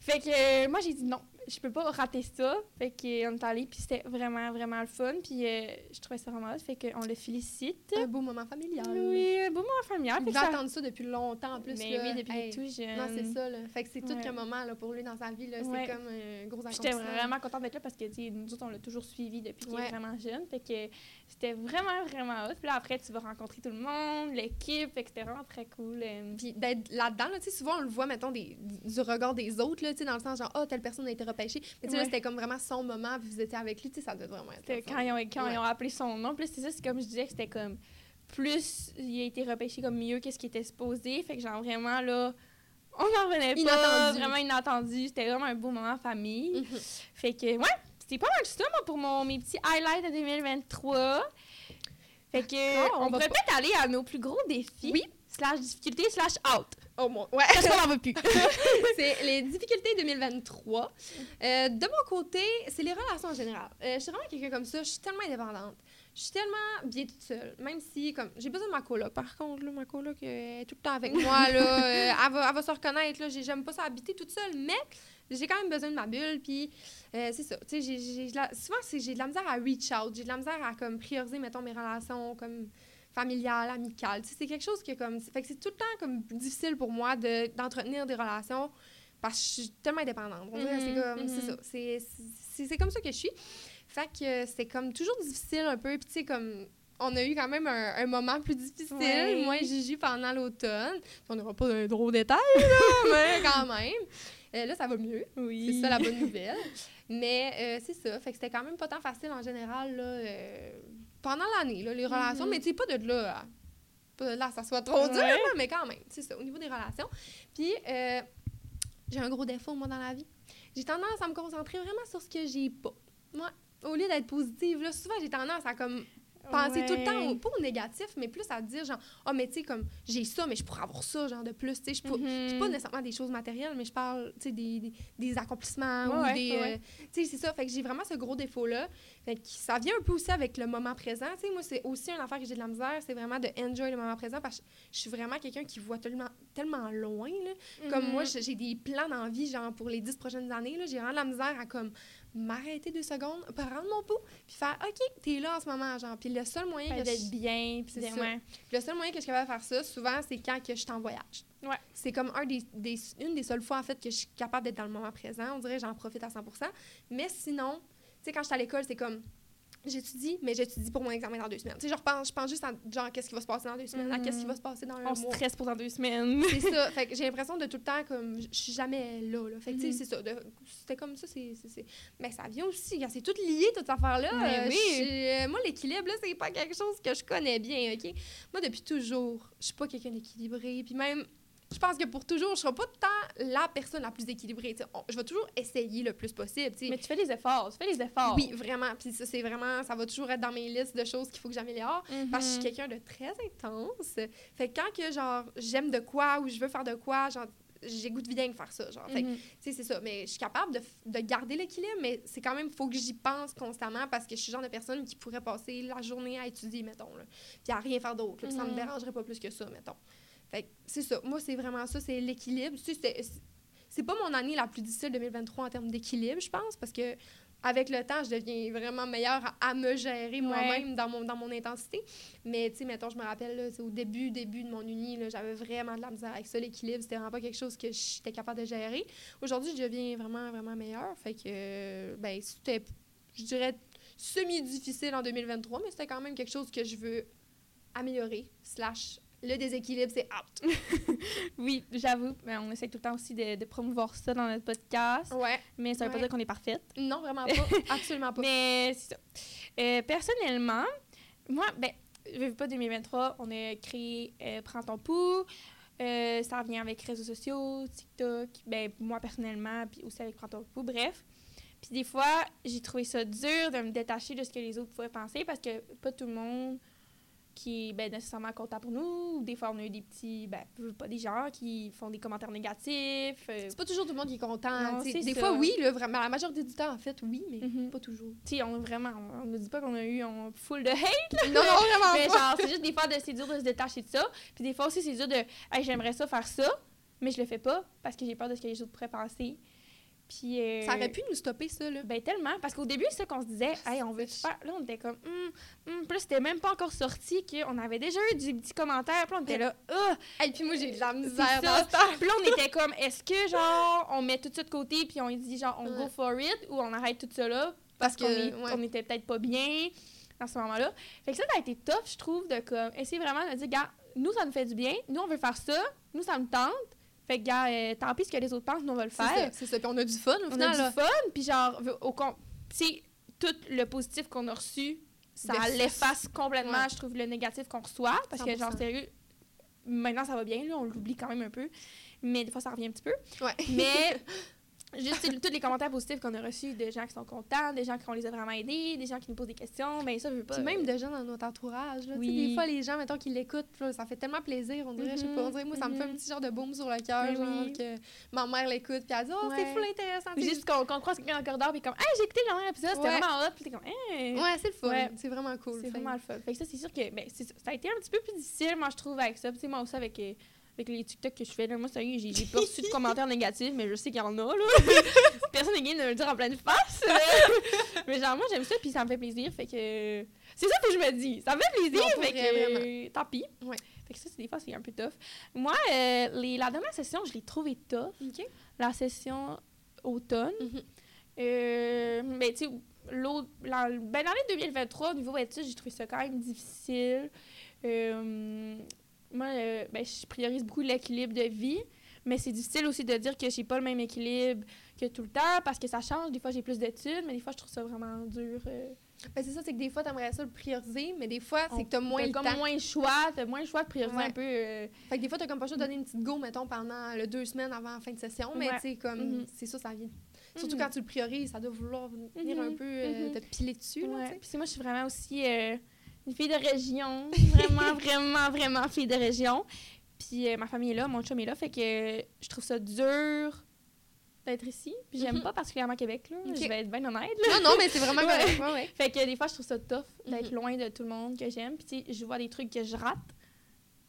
Fait que euh, moi j'ai dit non, je peux pas rater ça. Fait que euh, on est allé puis c'était vraiment vraiment le fun puis euh, je trouvais ça vraiment hot. Fait qu'on le félicite. Un beau moment familial. Oui, un beau moment familial. Il ça- attendre ça depuis longtemps en plus. Mais là. oui, depuis Hey, tout jeune. Non, c'est ça. Là. Fait que c'est tout Ouais. qu'un moment là, pour lui dans sa vie. là. Ouais. C'est comme un gros J'étais accomplissement. vraiment contente d'être là parce que nous autres, on l'a toujours suivi depuis qu'il Ouais. est vraiment jeune. Fait que c'était vraiment, vraiment hot. Puis là, après, tu vas rencontrer tout le monde, l'équipe, fait que c'était vraiment très cool. euh. Puis d'être là-dedans, là, tu sais, souvent on le voit, mettons, des, du regard des autres, là, tu sais, dans le sens genre, oh, telle personne a été Mais tu sais, Ouais. c'était comme vraiment son moment, puis vous étiez avec lui, tu sais, ça devait vraiment être. Quand, ils ont, quand Ouais. ils ont appelé son nom. Plus c'est ça, c'est comme je disais que c'était comme plus il a été repêché comme mieux que ce qui était supposé. Fait que genre vraiment là, on n'en revenait pas. Inattendu. Vraiment inattendu. C'était vraiment un beau moment en famille. Mhm. Fait que ouais, c'était pas mal ça moi pour mon, mes petits highlights de 2023. Fait que on, on va pourrait peut-être aller à nos plus gros défis. Oui. Slash difficulté slash out. Oh mon. Ouais. Parce qu'on n'en veut plus. c'est les difficultés 2023. Euh, de mon côté, c'est les relations en général. Euh, je suis vraiment quelqu'un comme ça. Je suis tellement indépendante. Je suis tellement bien toute seule. Même si, comme, j'ai besoin de ma coloc. Par contre, là, ma coloc euh, est tout le temps avec moi. Là, euh, elle, va, elle va se reconnaître. Là, J'ai- j'aime pas ça habiter toute seule. Mais j'ai quand même besoin de ma bulle. Puis, euh, c'est ça. Tu sais, j'ai- j'ai souvent, c'est- j'ai de la misère à reach out. J'ai de la misère à, comme, prioriser, mettons, mes relations, comme Tu sais, c'est quelque chose que, comme, fait que c'est tout le temps, comme, difficile pour moi de- d'entretenir des relations parce que je suis tellement indépendante. C'est comme, c'est mhm. ça. C'est- comme ça que je suis. Fait que c'est comme toujours difficile un peu. Puis tu sais, comme, on a eu quand même un, un moment plus difficile, Ouais. moi et Gigi, pendant l'automne. On n'aura pas un gros détail, là, mais quand même. Euh, là, ça va mieux. Oui. C'est ça la bonne nouvelle. Mais euh, c'est ça. Fait que c'était quand même pas tant facile en général, là, euh, pendant l'année, les relations. Mhm. Mais tu sais, pas de là Pas de là, ça soit trop dur, Ouais. là, mais quand même, c'est ça, au niveau des relations. Puis, euh, j'ai un gros défaut, moi, dans la vie. J'ai tendance à me concentrer vraiment sur ce que j'ai pas. Moi, au lieu d'être positive, là, souvent, j'ai tendance à comme penser tout le temps, au, pas au négatif, mais plus à dire, genre, oh, mais tu sais, comme, j'ai ça, mais je pourrais avoir ça, genre, de plus, tu sais, je Mhm. c'est pas nécessairement des choses matérielles, mais je parle, tu sais, des, des, des accomplissements ou des... ouais, euh, tu sais, c'est ça. Fait que j'ai vraiment ce gros défaut-là. Fait que ça vient un peu aussi avec le moment présent. Tu sais, moi, c'est aussi une affaire que j'ai de la misère, c'est vraiment de enjoy le moment présent parce que je suis vraiment quelqu'un qui voit tellement, tellement loin, là. Comme Mhm. moi, j'ai j'ai des plans dans la vie, genre, pour les dix prochaines années, là. J'ai vraiment de la misère à, comme, m'arrêter deux secondes, prendre mon pouls, puis faire « OK, t'es là en ce moment, genre. » Puis le seul moyen Fait que d'être je- bien, puis C'est de- ça. ouais. le seul moyen que je suis capable de faire ça, souvent, c'est quand que je suis en voyage. Ouais. C'est comme un des, des- une des seules fois, en fait, que je suis capable d'être dans le moment présent. On dirait j'en profite à 100 Mais sinon, tu sais, quand je suis à l'école, c'est comme... J'étudie, mais j'étudie pour mon examen dans deux semaines. Tu sais, je repense, je pense juste à, genre, qu'est-ce qui va se passer dans deux semaines, à qu'est-ce qui va se passer dans un On mois. stresse pour dans deux semaines. C'est ça. Fait que j'ai l'impression de tout le temps, comme, je suis jamais là, là. Fait que, tu sais, Mhm. c'est ça. C'était comme ça, c'est... Mais ça vient aussi, c'est tout lié, toute cette affaire-là. Mais Euh, oui. euh, moi, l'équilibre, là, c'est pas quelque chose que je connais bien, OK? Moi, depuis toujours, je suis pas quelqu'un d'équilibré. Puis même, je pense que pour toujours, je serai pas tant la personne la plus équilibrée. On- je vais toujours essayer le plus possible, tu sais. Mais tu fais des efforts, tu fais des efforts. Oui, vraiment. Puis ça, c'est vraiment... Ça va toujours être dans mes listes de choses qu'il faut que j'améliore. Mhm. Parce que je suis quelqu'un de très intense. Fait que quand que, genre, j'aime de quoi ou je veux faire de quoi, genre, j'ai goût de de faire ça, genre. Fait Mhm. c'est ça. Mais je suis capable de, de garder l'équilibre, mais c'est quand même, faut que j'y pense constamment parce que je suis le genre de personne qui pourrait passer la journée à étudier, mettons, là, puis à rien faire d'autre. là, puis Ça me Mhm. dérangerait pas plus que ça, mettons. Fait c'est ça. Moi, c'est vraiment ça, c'est l'équilibre. Tu sais, c'était- c'est- pas mon année la plus difficile 2023 en termes d'équilibre, je pense, parce que avec le temps, je deviens vraiment meilleure à, à me gérer moi-même dans mon, dans mon intensité. Mais, tu sais, mettons, je me rappelle, là, c'est au début, début de mon uni, j'avais vraiment de la misère avec ça, l'équilibre. C'était vraiment pas quelque chose que j'étais capable de gérer. Aujourd'hui, je deviens vraiment, vraiment meilleure. Fait que, euh, ben, c'était, je dirais, semi-difficile en 2023, mais c'était quand même quelque chose que je veux améliorer. Slash, le déséquilibre, c'est out. Oui, j'avoue. Mais on essaie tout le temps aussi de, de promouvoir ça dans notre podcast. Ouais. Mais ça veut pas Ouais. dire qu'on est parfaite. Non, vraiment pas. Absolument pas. Mais c'est ça. Euh, personnellement, moi, ben, je veux pas 2023, on a créé euh, Prends ton pouls. Euh, ça revient avec réseaux sociaux, TikTok, ben, moi personnellement, puis aussi avec Prends ton pouls, bref. Puis des fois, j'ai trouvé ça dur de me détacher de ce que les autres pouvaient penser parce que pas tout le monde qui est ben, nécessairement content pour nous. Des fois, on a eu des petits, ben, pas des gens qui font des commentaires négatifs. euh, C'est pas toujours tout le monde qui est content. Non, Des ça. fois, oui, là, vraiment. La majorité du temps, en fait, oui, mais Mhm. pas toujours. tu sais, on vraiment, on ne dit pas qu'on a eu un full de hate. non, non, vraiment Mais pas. genre, c'est juste des fois, de, c'est dur de se détacher de ça. Puis des fois aussi, c'est dur de, hey, j'aimerais ça faire ça, mais je le fais pas parce que j'ai peur de ce que les autres pourraient penser. Puis. euh, Ça aurait pu nous stopper, ça, là. Ben tellement, parce qu'au début, c'est ça qu'on se disait, hey, on veut faire. Là, on était comme, hum, hum. Puis là, c'était même pas encore sorti qu'on avait déjà eu des petits commentaires. Puis là, on était là, ah! Et puis moi, j'ai de la misère dans ça. Puis là, on était comme, est-ce que, genre, on met tout ça de côté, puis on dit, genre, on Ouais. go for it, ou on arrête tout ça là, Parce qu'on ouais. on était peut-être pas bien à ce moment-là? Fait que ça, ça a été tough, je trouve, de comme, essayer vraiment de dire, gars, nous, ça nous fait du bien, nous, on veut faire ça, nous, ça me tente. Fait que, gars, euh, tant pis ce que les autres pensent, nous, on va le faire. ça, c'est ça. Puis on a du fun, au On final, a du fun, puis genre, au con... c'est tout le positif qu'on a reçu, ça l'efface complètement, Ouais. je trouve, le négatif qu'on reçoit. Parce que, genre, 100%. sérieux, maintenant, ça va bien, là, on l'oublie quand même un peu. Mais des fois, ça revient un petit peu. Ouais. Mais juste tous les commentaires positifs qu'on a reçus de gens qui sont contents, des gens qui on les a vraiment aidés, des gens qui nous posent des questions, ben ça, je veux pas. Puis même de gens dans notre entourage. Là, Oui. Des fois, les gens, mettons, qui l'écoutent, ça fait tellement plaisir. On dirait, je sais pas, on dirait, moi, ça me fait un Mhm. petit genre de boom sur le cœur. Mais genre, que ma mère l'écoute, puis elle dit, oh, Ouais. c'est full intéressant. Juste qu'on qu'on croise quelqu'un le corridor, puis comme, hey, j'ai écouté le dernier épisode, c'était Ouais. vraiment hot, puis t'es comme, hey. Ouais, c'est le fun. Ouais. C'est vraiment cool. C'est vraiment le fun. Fait que ça, c'est sûr que ben, ça. A été un petit peu plus difficile, moi, je trouve, avec ça. Puis, tu sais, moi aussi, avec, euh, avec les TikTok que je fais, là, moi, sérieux, j'ai j'ai pas reçu de commentaires négatifs, mais je sais qu'il y en a, là. Personne n'est game de me le dire en pleine face. mais- genre, moi, j'aime ça, puis ça me fait plaisir. Fait que. C'est ça que je me dis. Ça me fait plaisir, Non, fait que. tant pis. Ouais. Fait que ça, c'est- des fois, c'est un peu tough. Moi, euh, les, la dernière session, je l'ai trouvée tough. La session automne. Mhm. Euh, mais tu sais, la- ben, l'année 2023, au niveau études, j'ai trouvé ça quand même difficile. Euh, moi, euh, ben, je priorise beaucoup l'équilibre de vie, mais c'est difficile aussi de dire que j'ai pas le même équilibre que tout le temps parce que ça change. Des fois, j'ai plus d'études, mais des fois, je trouve ça vraiment dur. euh. Ben, c'est ça, c'est que des fois, t'aimerais ça le prioriser, mais des fois, c'est que t'as moins T'as le temps. moins le choix, t'as moins le choix de prioriser Ouais. un peu. euh, Fait que des fois, t'as comme pas le choix de donner une petite go, mettons, pendant le deux semaines avant la fin de session, mais Ouais. tu sais, comme, Mhm. c'est ça, ça vient. Surtout Mhm. quand tu le priorises, ça doit vouloir venir un peu euh, Mhm. te piler dessus, Ouais. Puis moi, je suis vraiment aussi. euh, une fille de région. Vraiment, vraiment, vraiment fille de région. Puis euh, ma famille est là, mon chum est là, fait que je trouve ça dur d'être ici. Puis j'aime Mhm. pas particulièrement Québec, là. Je vais être bien honnête, là. Non, non, mais c'est vraiment correct. Ouais, ouais. Fait que des fois, je trouve ça tough d'être Mhm. loin de tout le monde que j'aime. Puis tu sais, je vois des trucs que je rate.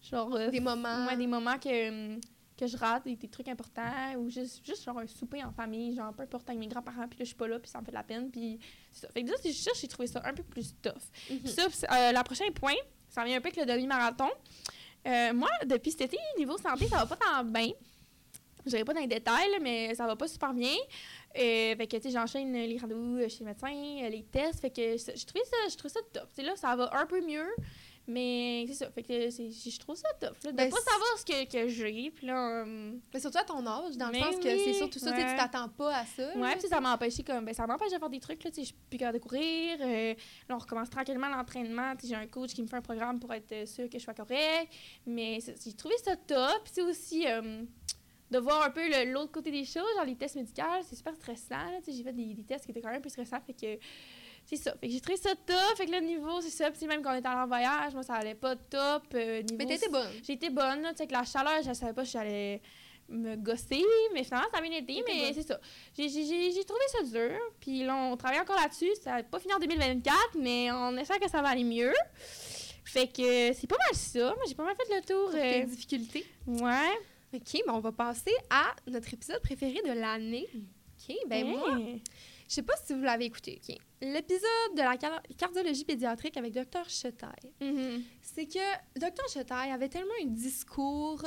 Genre, euh, Des moments. ouais, des moments que, hum, que je rate, des, des trucs importants, ou juste, juste genre un souper en famille, genre peu importe avec mes grands-parents, puis là, je suis pas là, puis ça me fait de la peine, puis c'est ça. Fait que là, c'est juste, j'ai trouvé ça un peu plus tough. Puis ça, euh, la prochaine point, ça vient un peu avec le demi-marathon. Euh, moi, depuis cet été, niveau santé, ça va pas tant bien. Je pas dans les détails, mais ça va pas super bien. Euh, fait que, tu sais, j'enchaîne les rendez-vous chez le médecin, les tests. Fait que je trouve ça, je trouve ça top. Tu sais, là, ça va un peu mieux, mais c'est ça. Fait que je trouve ça top. Là, de Ben, pas savoir ce que, que j'ai. Puis là, euh, Mais surtout à ton âge, dans le Mais sens que c'est surtout ça, ouais. tu t'attends pas à ça. Ouais, puis ça m'a empêché comme ben ça m'empêche de faire des trucs là, tu sais, je suis plus capable de courir. euh, là on recommence tranquillement l'entraînement, j'ai un coach qui me fait un programme pour être euh, sûr que je sois correct, mais j'ai trouvé ça top, puis c'est aussi euh, de voir un peu le- l'autre côté des choses, genre les tests médicaux, c'est super stressant, là, tu sais, j'ai fait des, des tests qui étaient quand même peu stressants, fait que c'est ça. Fait que j'ai trouvé ça top, fait que le niveau, c'est ça, puis même quand on était en voyage, moi ça allait pas top euh, niveau Mais t'étais bonne. j'ai été bonne, là, tu sais, avec la chaleur, je savais pas si j'allais me gosser, mais finalement, ça a bien été, mais c'est ça. J'ai- trouvé ça dur, puis là, on travaille encore là-dessus, ça va pas fini en 2024, mais on espère que ça va aller mieux. Fait que c'est pas mal ça, moi j'ai pas mal fait le tour. Tes euh, difficultés. ouais. OK, ben on va passer à notre épisode préféré de l'année. OK, ben moi, Ouais. Je sais pas si vous l'avez écouté, OK. L'épisode de la car- cardiologie pédiatrique avec Dr. Chetaille. Mhm. c'est que Dr. Chetaille avait tellement un discours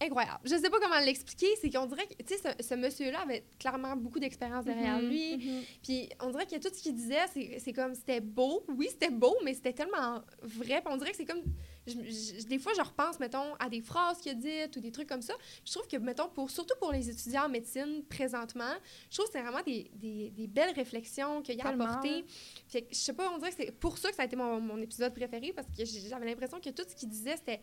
incroyable. Je sais pas comment l'expliquer, c'est qu'on dirait que, tu sais, ce, ce monsieur-là avait clairement beaucoup d'expérience derrière Mhm. lui. Mhm. Puis on dirait que tout ce qu'il disait, c'est c'est comme, c'était beau. Oui, c'était beau, mais c'était tellement vrai. Puis on dirait que c'est comme, je- je- des fois, je repense, mettons, à des phrases qu'il a dites ou des trucs comme ça. Je trouve que, mettons, pour, surtout pour les étudiants en médecine présentement, je trouve que c'est vraiment des, des, des belles réflexions qu'il a apportées. Fait que, je sais pas, on dirait que c'est pour ça que ça a été mon, mon épisode préféré parce que j'avais l'impression que tout ce qu'il disait, c'était.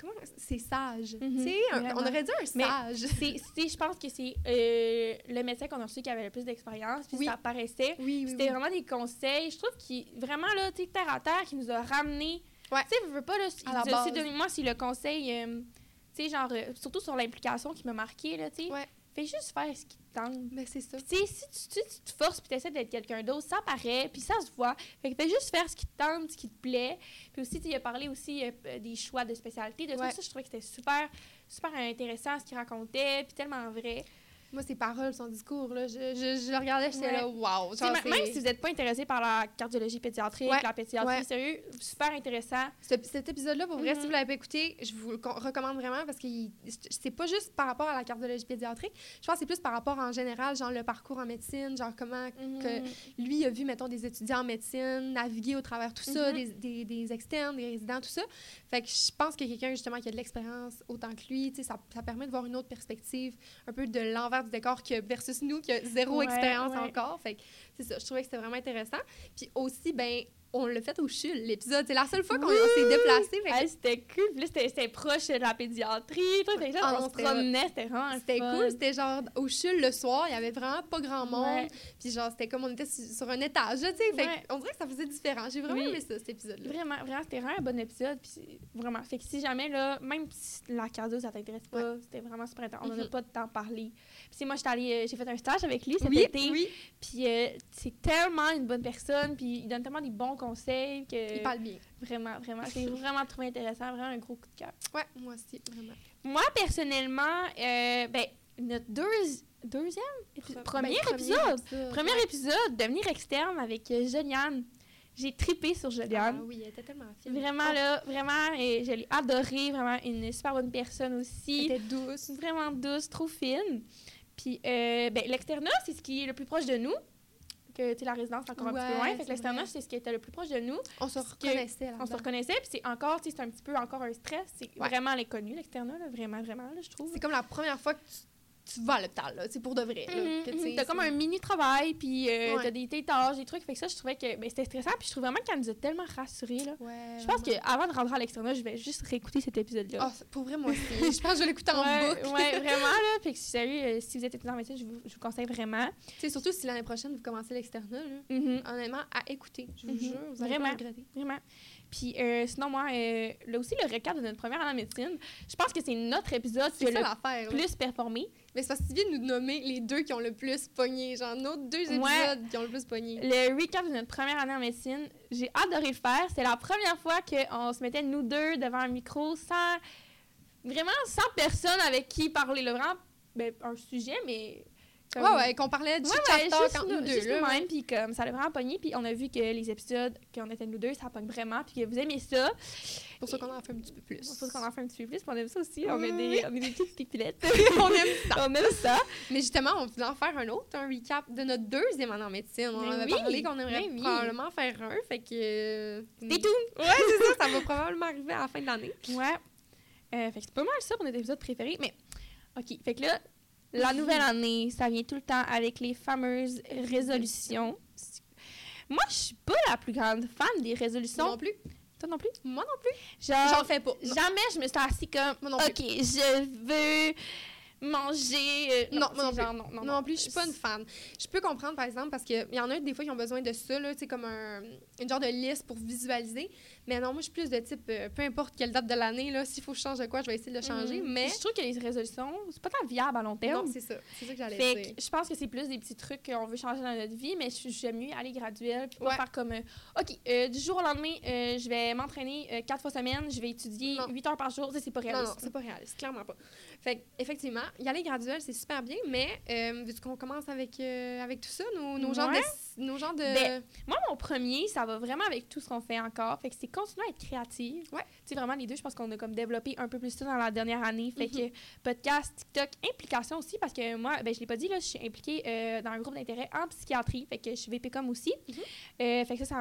Comment c'est sage. Mhm, Tu sais, on aurait dit un sage. Je pense que c'est euh, le médecin qu'on a reçu qui avait le plus d'expérience, puis Oui. ça paraissait. Oui, oui, C'était vraiment des conseils. Je trouve qu'il vraiment là, tu sais, terre à terre, qui nous a ramené. Ouais. Tu sais, je veux pas là, base. donné- moi c'est le conseil, euh, tu sais, genre euh, surtout sur l'implication qui m'a marqué là, tu sais. Ouais. Fais juste faire ce qui te tente. Mais c'est ça. Tu sais, si tu, tu, tu te forces puis essaies d'être quelqu'un d'autre, ça paraît, puis ça se voit. Fait que fais juste faire ce qui te tente, ce qui te plaît. Puis aussi, tu il a parlé aussi euh, des choix de spécialité, de Ouais. tout ça. Je trouvais que c'était super, super intéressant ce qu'il racontait, puis tellement vrai. Moi, ses paroles, son discours, là, je, je, je le regardais, j'étais Ouais. là, wow. Genre, même si vous n'êtes pas intéressé par la cardiologie pédiatrique, Ouais, la pédiatrie, ouais. sérieux, super intéressant. Ce- cet épisode-là, pour vrai, Mhm. si vous l'avez pas écouté, je vous le recommande vraiment parce que c'est pas juste par rapport à la cardiologie pédiatrique. Je pense que c'est plus par rapport en général, genre le parcours en médecine, genre comment que lui a vu, mettons, des étudiants en médecine naviguer au travers tout ça, Mhm. des, des, des externes, des résidents, tout ça. Fait que je pense que quelqu'un, justement, qui a de l'expérience autant que lui, ça, ça permet de voir une autre perspective, un peu de l'envers du décor que versus nous, qui a zéro Ouais, expérience ouais. encore. Fait que c'est ça, je trouvais que c'était vraiment intéressant. Puis aussi, ben on l'a fait au CHUL, l'épisode. C'est la seule fois qu'on Oui! s'est déplacé. que Hey, c'était cool. Puis là, c'était- proche de la pédiatrie. Fait là, Ah on se promenait, c'était vraiment C'était cool, c'était genre au CHUL le soir, il y avait vraiment pas grand monde. Ouais. Puis genre, c'était comme on était su- sur un étage, tu sais. Ouais. on dirait que ça faisait différent. J'ai vraiment Oui. aimé ça, cet épisode-là. Vraiment, vraiment, c'était vraiment un bon épisode. Puis vraiment. Fait que si jamais, là, même si la cardio, ça t'intéresse pas, c'était vraiment super intéressant. On n'en a Mhm. pas de temps parler. Puis moi, allée, euh, j'ai fait un stage avec lui cet Oui, été. Puis euh, c'est tellement une bonne personne. Puis il donne tellement des bons conseils que. il parle bien. Vraiment, vraiment. J'ai vraiment trouvé intéressant. Vraiment un gros coup de cœur. Ouais, moi aussi, vraiment. Moi, personnellement, euh, ben, notre deux- deuxième, épi- Ben, premier, premier épisode, épisode, premier épisode, devenir externe avec euh, Joliane. J'ai tripé sur Ah Joliane. oui, elle était tellement fine. Vraiment, Oh, là, vraiment, et je l'ai adorée. Vraiment, une super bonne personne Elle aussi. était douce. Vraiment douce, trop fine. Puis, euh, ben, l'externat, c'est ce qui est le plus proche de nous. Que, la résidence, c'est encore un petit peu loin. Fait c'est que l'externat, c'est ce qui était le plus proche de nous. On se reconnaissait là On se reconnaissait, puis c'est encore, c'est un petit peu encore un stress. C'est Ouais. vraiment l'inconnu, l'externat, là, vraiment, vraiment, là, je trouve. C'est comme la première fois que tu tu vas à l'hôpital, là, c'est pour de vrai. mhm. sais, T'as comme un mini travail, puis euh, Ouais. t'as des tâches, des trucs. Fait que ça, je trouvais que ben, c'était stressant, puis je trouve vraiment qu'elle nous a tellement rassurés. Là. Ouais, Je pense qu'avant de rentrer à l'externat, je vais juste réécouter cet épisode-là. C'est- pour vrai, moi aussi. je pense que je vais l'écouter en ouais, boucle. ouais, vraiment, là. Fait que sérieux, euh, si vous êtes étudiant en médecine, je vous, je vous conseille vraiment. Surtout si l'année prochaine, vous commencez l'externat, là. Mhm. Honnêtement, à écouter. Je vous Mhm. jure, vous allez Vraiment. pas regretter. Vraiment. Puis euh, sinon, moi, euh, là aussi, le recap de notre première année en médecine, je pense que c'est notre épisode qui a le là. plus performé. Mais c'est parce que tu viens de nous nommer les deux qui ont le plus pogné. Genre, nos deux épisodes Ouais. qui ont le plus pogné. Le recap de notre première année en médecine, j'ai adoré le faire. C'est la première fois qu'on se mettait nous deux devant un micro sans vraiment sans personne avec qui parler. Là, vraiment, ben, un sujet, mais. Comme- Ouais, ouais, qu'on parlait du Ouais, chat ouais, talk juste entre nous, nous deux, juste là. nous-mêmes, puis comme ça a vraiment pogné, puis on a vu que les épisodes qu'on était nous deux, ça pogne vraiment, puis que vous aimez ça. C'est pour ça qu'on en fait un petit peu plus. Je pense qu'on en fait un petit peu plus, puis on aime ça aussi. On, est Oui, des, on est des petites pipilettes. on aime ça. on aime ça. Mais justement, on voulait en faire un autre, un recap de notre deuxième année en médecine. On Mais en avait oui, parlé qu'on aimerait oui. probablement faire un, fait que... euh, C'est tout. Ouais, c'est ça, ça va probablement arriver à la fin de l'année. Ouais. Euh, fait que c'est pas mal ça pour notre épisode préféré. Mais, OK. Fait que là, la nouvelle année, ça vient tout le temps avec les fameuses résolutions. Moi, je suis pas la plus grande fan des résolutions. Non plus. Toi non plus? Moi non plus. J'en fais pas. Non. jamais je me suis assise comme, Moi non OK, je veux manger. euh, Non, moi non c'est genre, non, non, Non, non plus, je suis pas une fan. Je peux comprendre, par exemple, parce qu'il y en a des fois qui ont besoin de ça, là, comme un, une genre de liste pour visualiser. Mais non, moi, je suis plus de type, euh, peu importe quelle date de l'année, là, s'il faut que je change de quoi, je vais essayer de le changer. Mhm. Mais Je trouve que les résolutions, c'est pas tant viable à long terme. non, c'est ça. C'est ça que j'allais Fait dire. que je pense que c'est plus des petits trucs qu'on veut changer dans notre vie, mais je- j'aime mieux aller graduel, puis pas Ouais. faire comme, euh, OK, euh, du jour au lendemain, je vais m'entraîner quatre fois semaine, je vais étudier Non. 8 heures par jour, c'est pas Non, réaliste. non, c'est pas réaliste, clairement pas. Fait que, effectivement, y aller graduel, c'est super bien, mais vu qu'on commence avec, avec tout ça, nos, nos genres de. Nos genres de... Ben, Moi, mon premier, ça va vraiment avec tout ce qu'on fait encore, fait que c'est continuer à être créative. Ouais. Tu sais, vraiment, les deux, je pense qu'on a comme développé un peu plus ça dans la dernière année, fait Mhm. que podcast, TikTok, implication aussi, parce que moi, ben, je l'ai pas dit, là, je suis impliquée euh, dans un groupe d'intérêt en psychiatrie, fait que je suis VPCOM aussi. Mhm. Euh, fait que ça,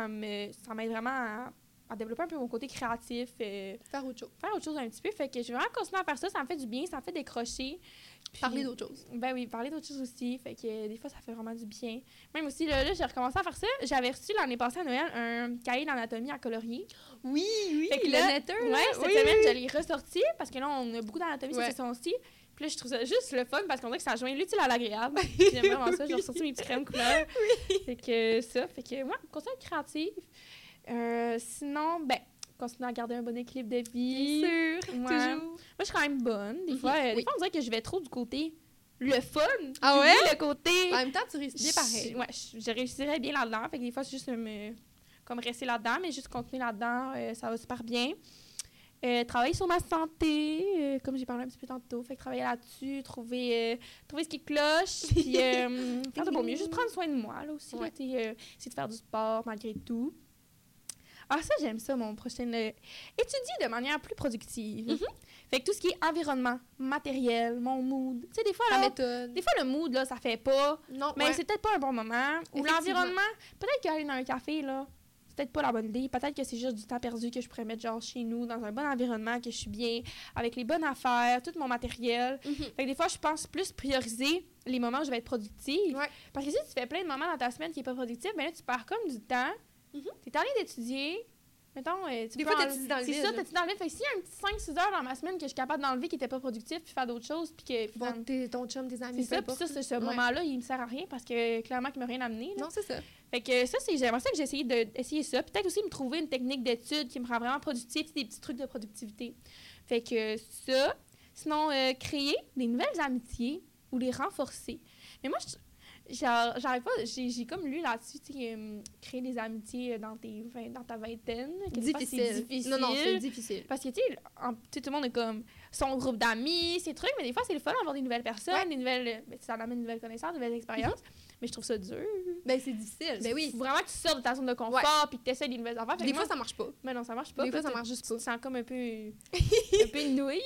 ça m'aide vraiment à, à développer un peu mon côté créatif, euh, faire autre chose. faire autre chose un petit peu. Fait que je vais vraiment continuer à faire ça. Ça me fait du bien, ça me fait décrocher. Puis- Parler d'autre chose. Ben oui, parler d'autres choses aussi. Fait que euh, des fois, ça fait vraiment du bien. Même aussi, là, là, j'ai recommencé à faire ça. J'avais reçu l'année passée à Noël un cahier d'anatomie à colorier. Oui, oui, Fait que le là- letter, là, Ouais, cette oui, semaine, oui. je l'ai ressorti parce que là, on a beaucoup d'anatomie Ouais. cette session-ci. Puis là, je trouve ça juste le fun parce qu'on dirait que ça joint l'utile à l'agréable. J'aime vraiment ça. J'ai ressorti mes petits crèmes couleurs. Fait que ça. Fait que, à être créative. Euh, sinon, ben, continuer à garder un bon équilibre de vie. Bien sûr, Ouais. toujours. Moi, je suis quand même bonne. Des fois, euh, des fois, on dirait que je vais trop du côté le fun. Ah ouais? le côté. En même temps, tu réussis bien pareil. Je- Ouais, je, je réussirais bien là-dedans. Fait que des fois, c'est juste me, comme rester là-dedans, mais juste continuer là-dedans, euh, ça va super bien. Euh, travailler sur ma santé, euh, comme j'ai parlé un petit peu tantôt. Fait que travailler là-dessus, trouver, euh, trouver ce qui cloche, puis euh, faire de mon mieux. Juste prendre soin de moi, là aussi. Ouais. essayer de faire du sport malgré tout. Ah, ça, j'aime ça, mon prochain. euh, étudier de manière plus productive. Mhm. Fait que tout ce qui est environnement, matériel, mon mood. Tu sais, des fois, La là, méthode. des fois, le mood, là, ça fait pas. Non, Mais ouais. c'est peut-être pas un bon moment. Ou l'environnement, peut-être qu'aller dans un café, là, c'est peut-être pas la bonne idée. Peut-être que c'est juste du temps perdu que je pourrais mettre genre chez nous, dans un bon environnement, que je suis bien, avec les bonnes affaires, tout mon matériel. Mhm. Fait que des fois, je pense plus prioriser les moments où je vais être productive. Ouais. Parce que si tu fais plein de moments dans ta semaine qui est pas productif, ben là, tu perds comme du temps. Mhm. T'es allé d'étudier. Mettons, euh, tu Des peux fois, en- t'étudies dans le C'est vide, ça, là. t'étudies dans le vide. Fait que s'il y a un petit 5-6 heures dans ma semaine que je suis capable d'enlever qui était pas productif, puis faire d'autres choses, puis que Bon, finalement- t'es ton chum, tes amis, c'est ça, puis ça, c'est ce. Ouais. moment-là, il me sert à rien parce que clairement, il m'a rien amené. là. Non, c'est ça. Fait que ça, c'est j'aimerais ça que j'ai essayé d'essayer ça. Peut-être aussi me trouver une technique d'étude qui me rend vraiment productive, des petits trucs de productivité. Fait que ça. Sinon, euh, créer des nouvelles amitiés ou les renforcer. Mais moi, je- j'arrive pas, j'ai j'ai comme lu là-dessus, tu sais, euh, créer des amitiés dans, tes, vingt- dans ta vingtaine. Difficile. difficile. Non, non, c'est difficile. Parce que, tu sais, tu tout le monde a comme son groupe d'amis, ces trucs, mais des fois, c'est le fun d'avoir des nouvelles personnes, Ouais. des nouvelles. ben, ça amène de nouvelles connaissances, de nouvelles expériences. Mais je trouve ça dur. Ben, c'est difficile. Ben oui. Faut vraiment que tu sortes de ta zone de confort puis que tu essaies des nouvelles affaires. Des fois, moi, ça marche pas. mais non, ça marche pas. Des fois, ça tu- marche juste Tu pas. te sens comme un peu, un peu une nouille.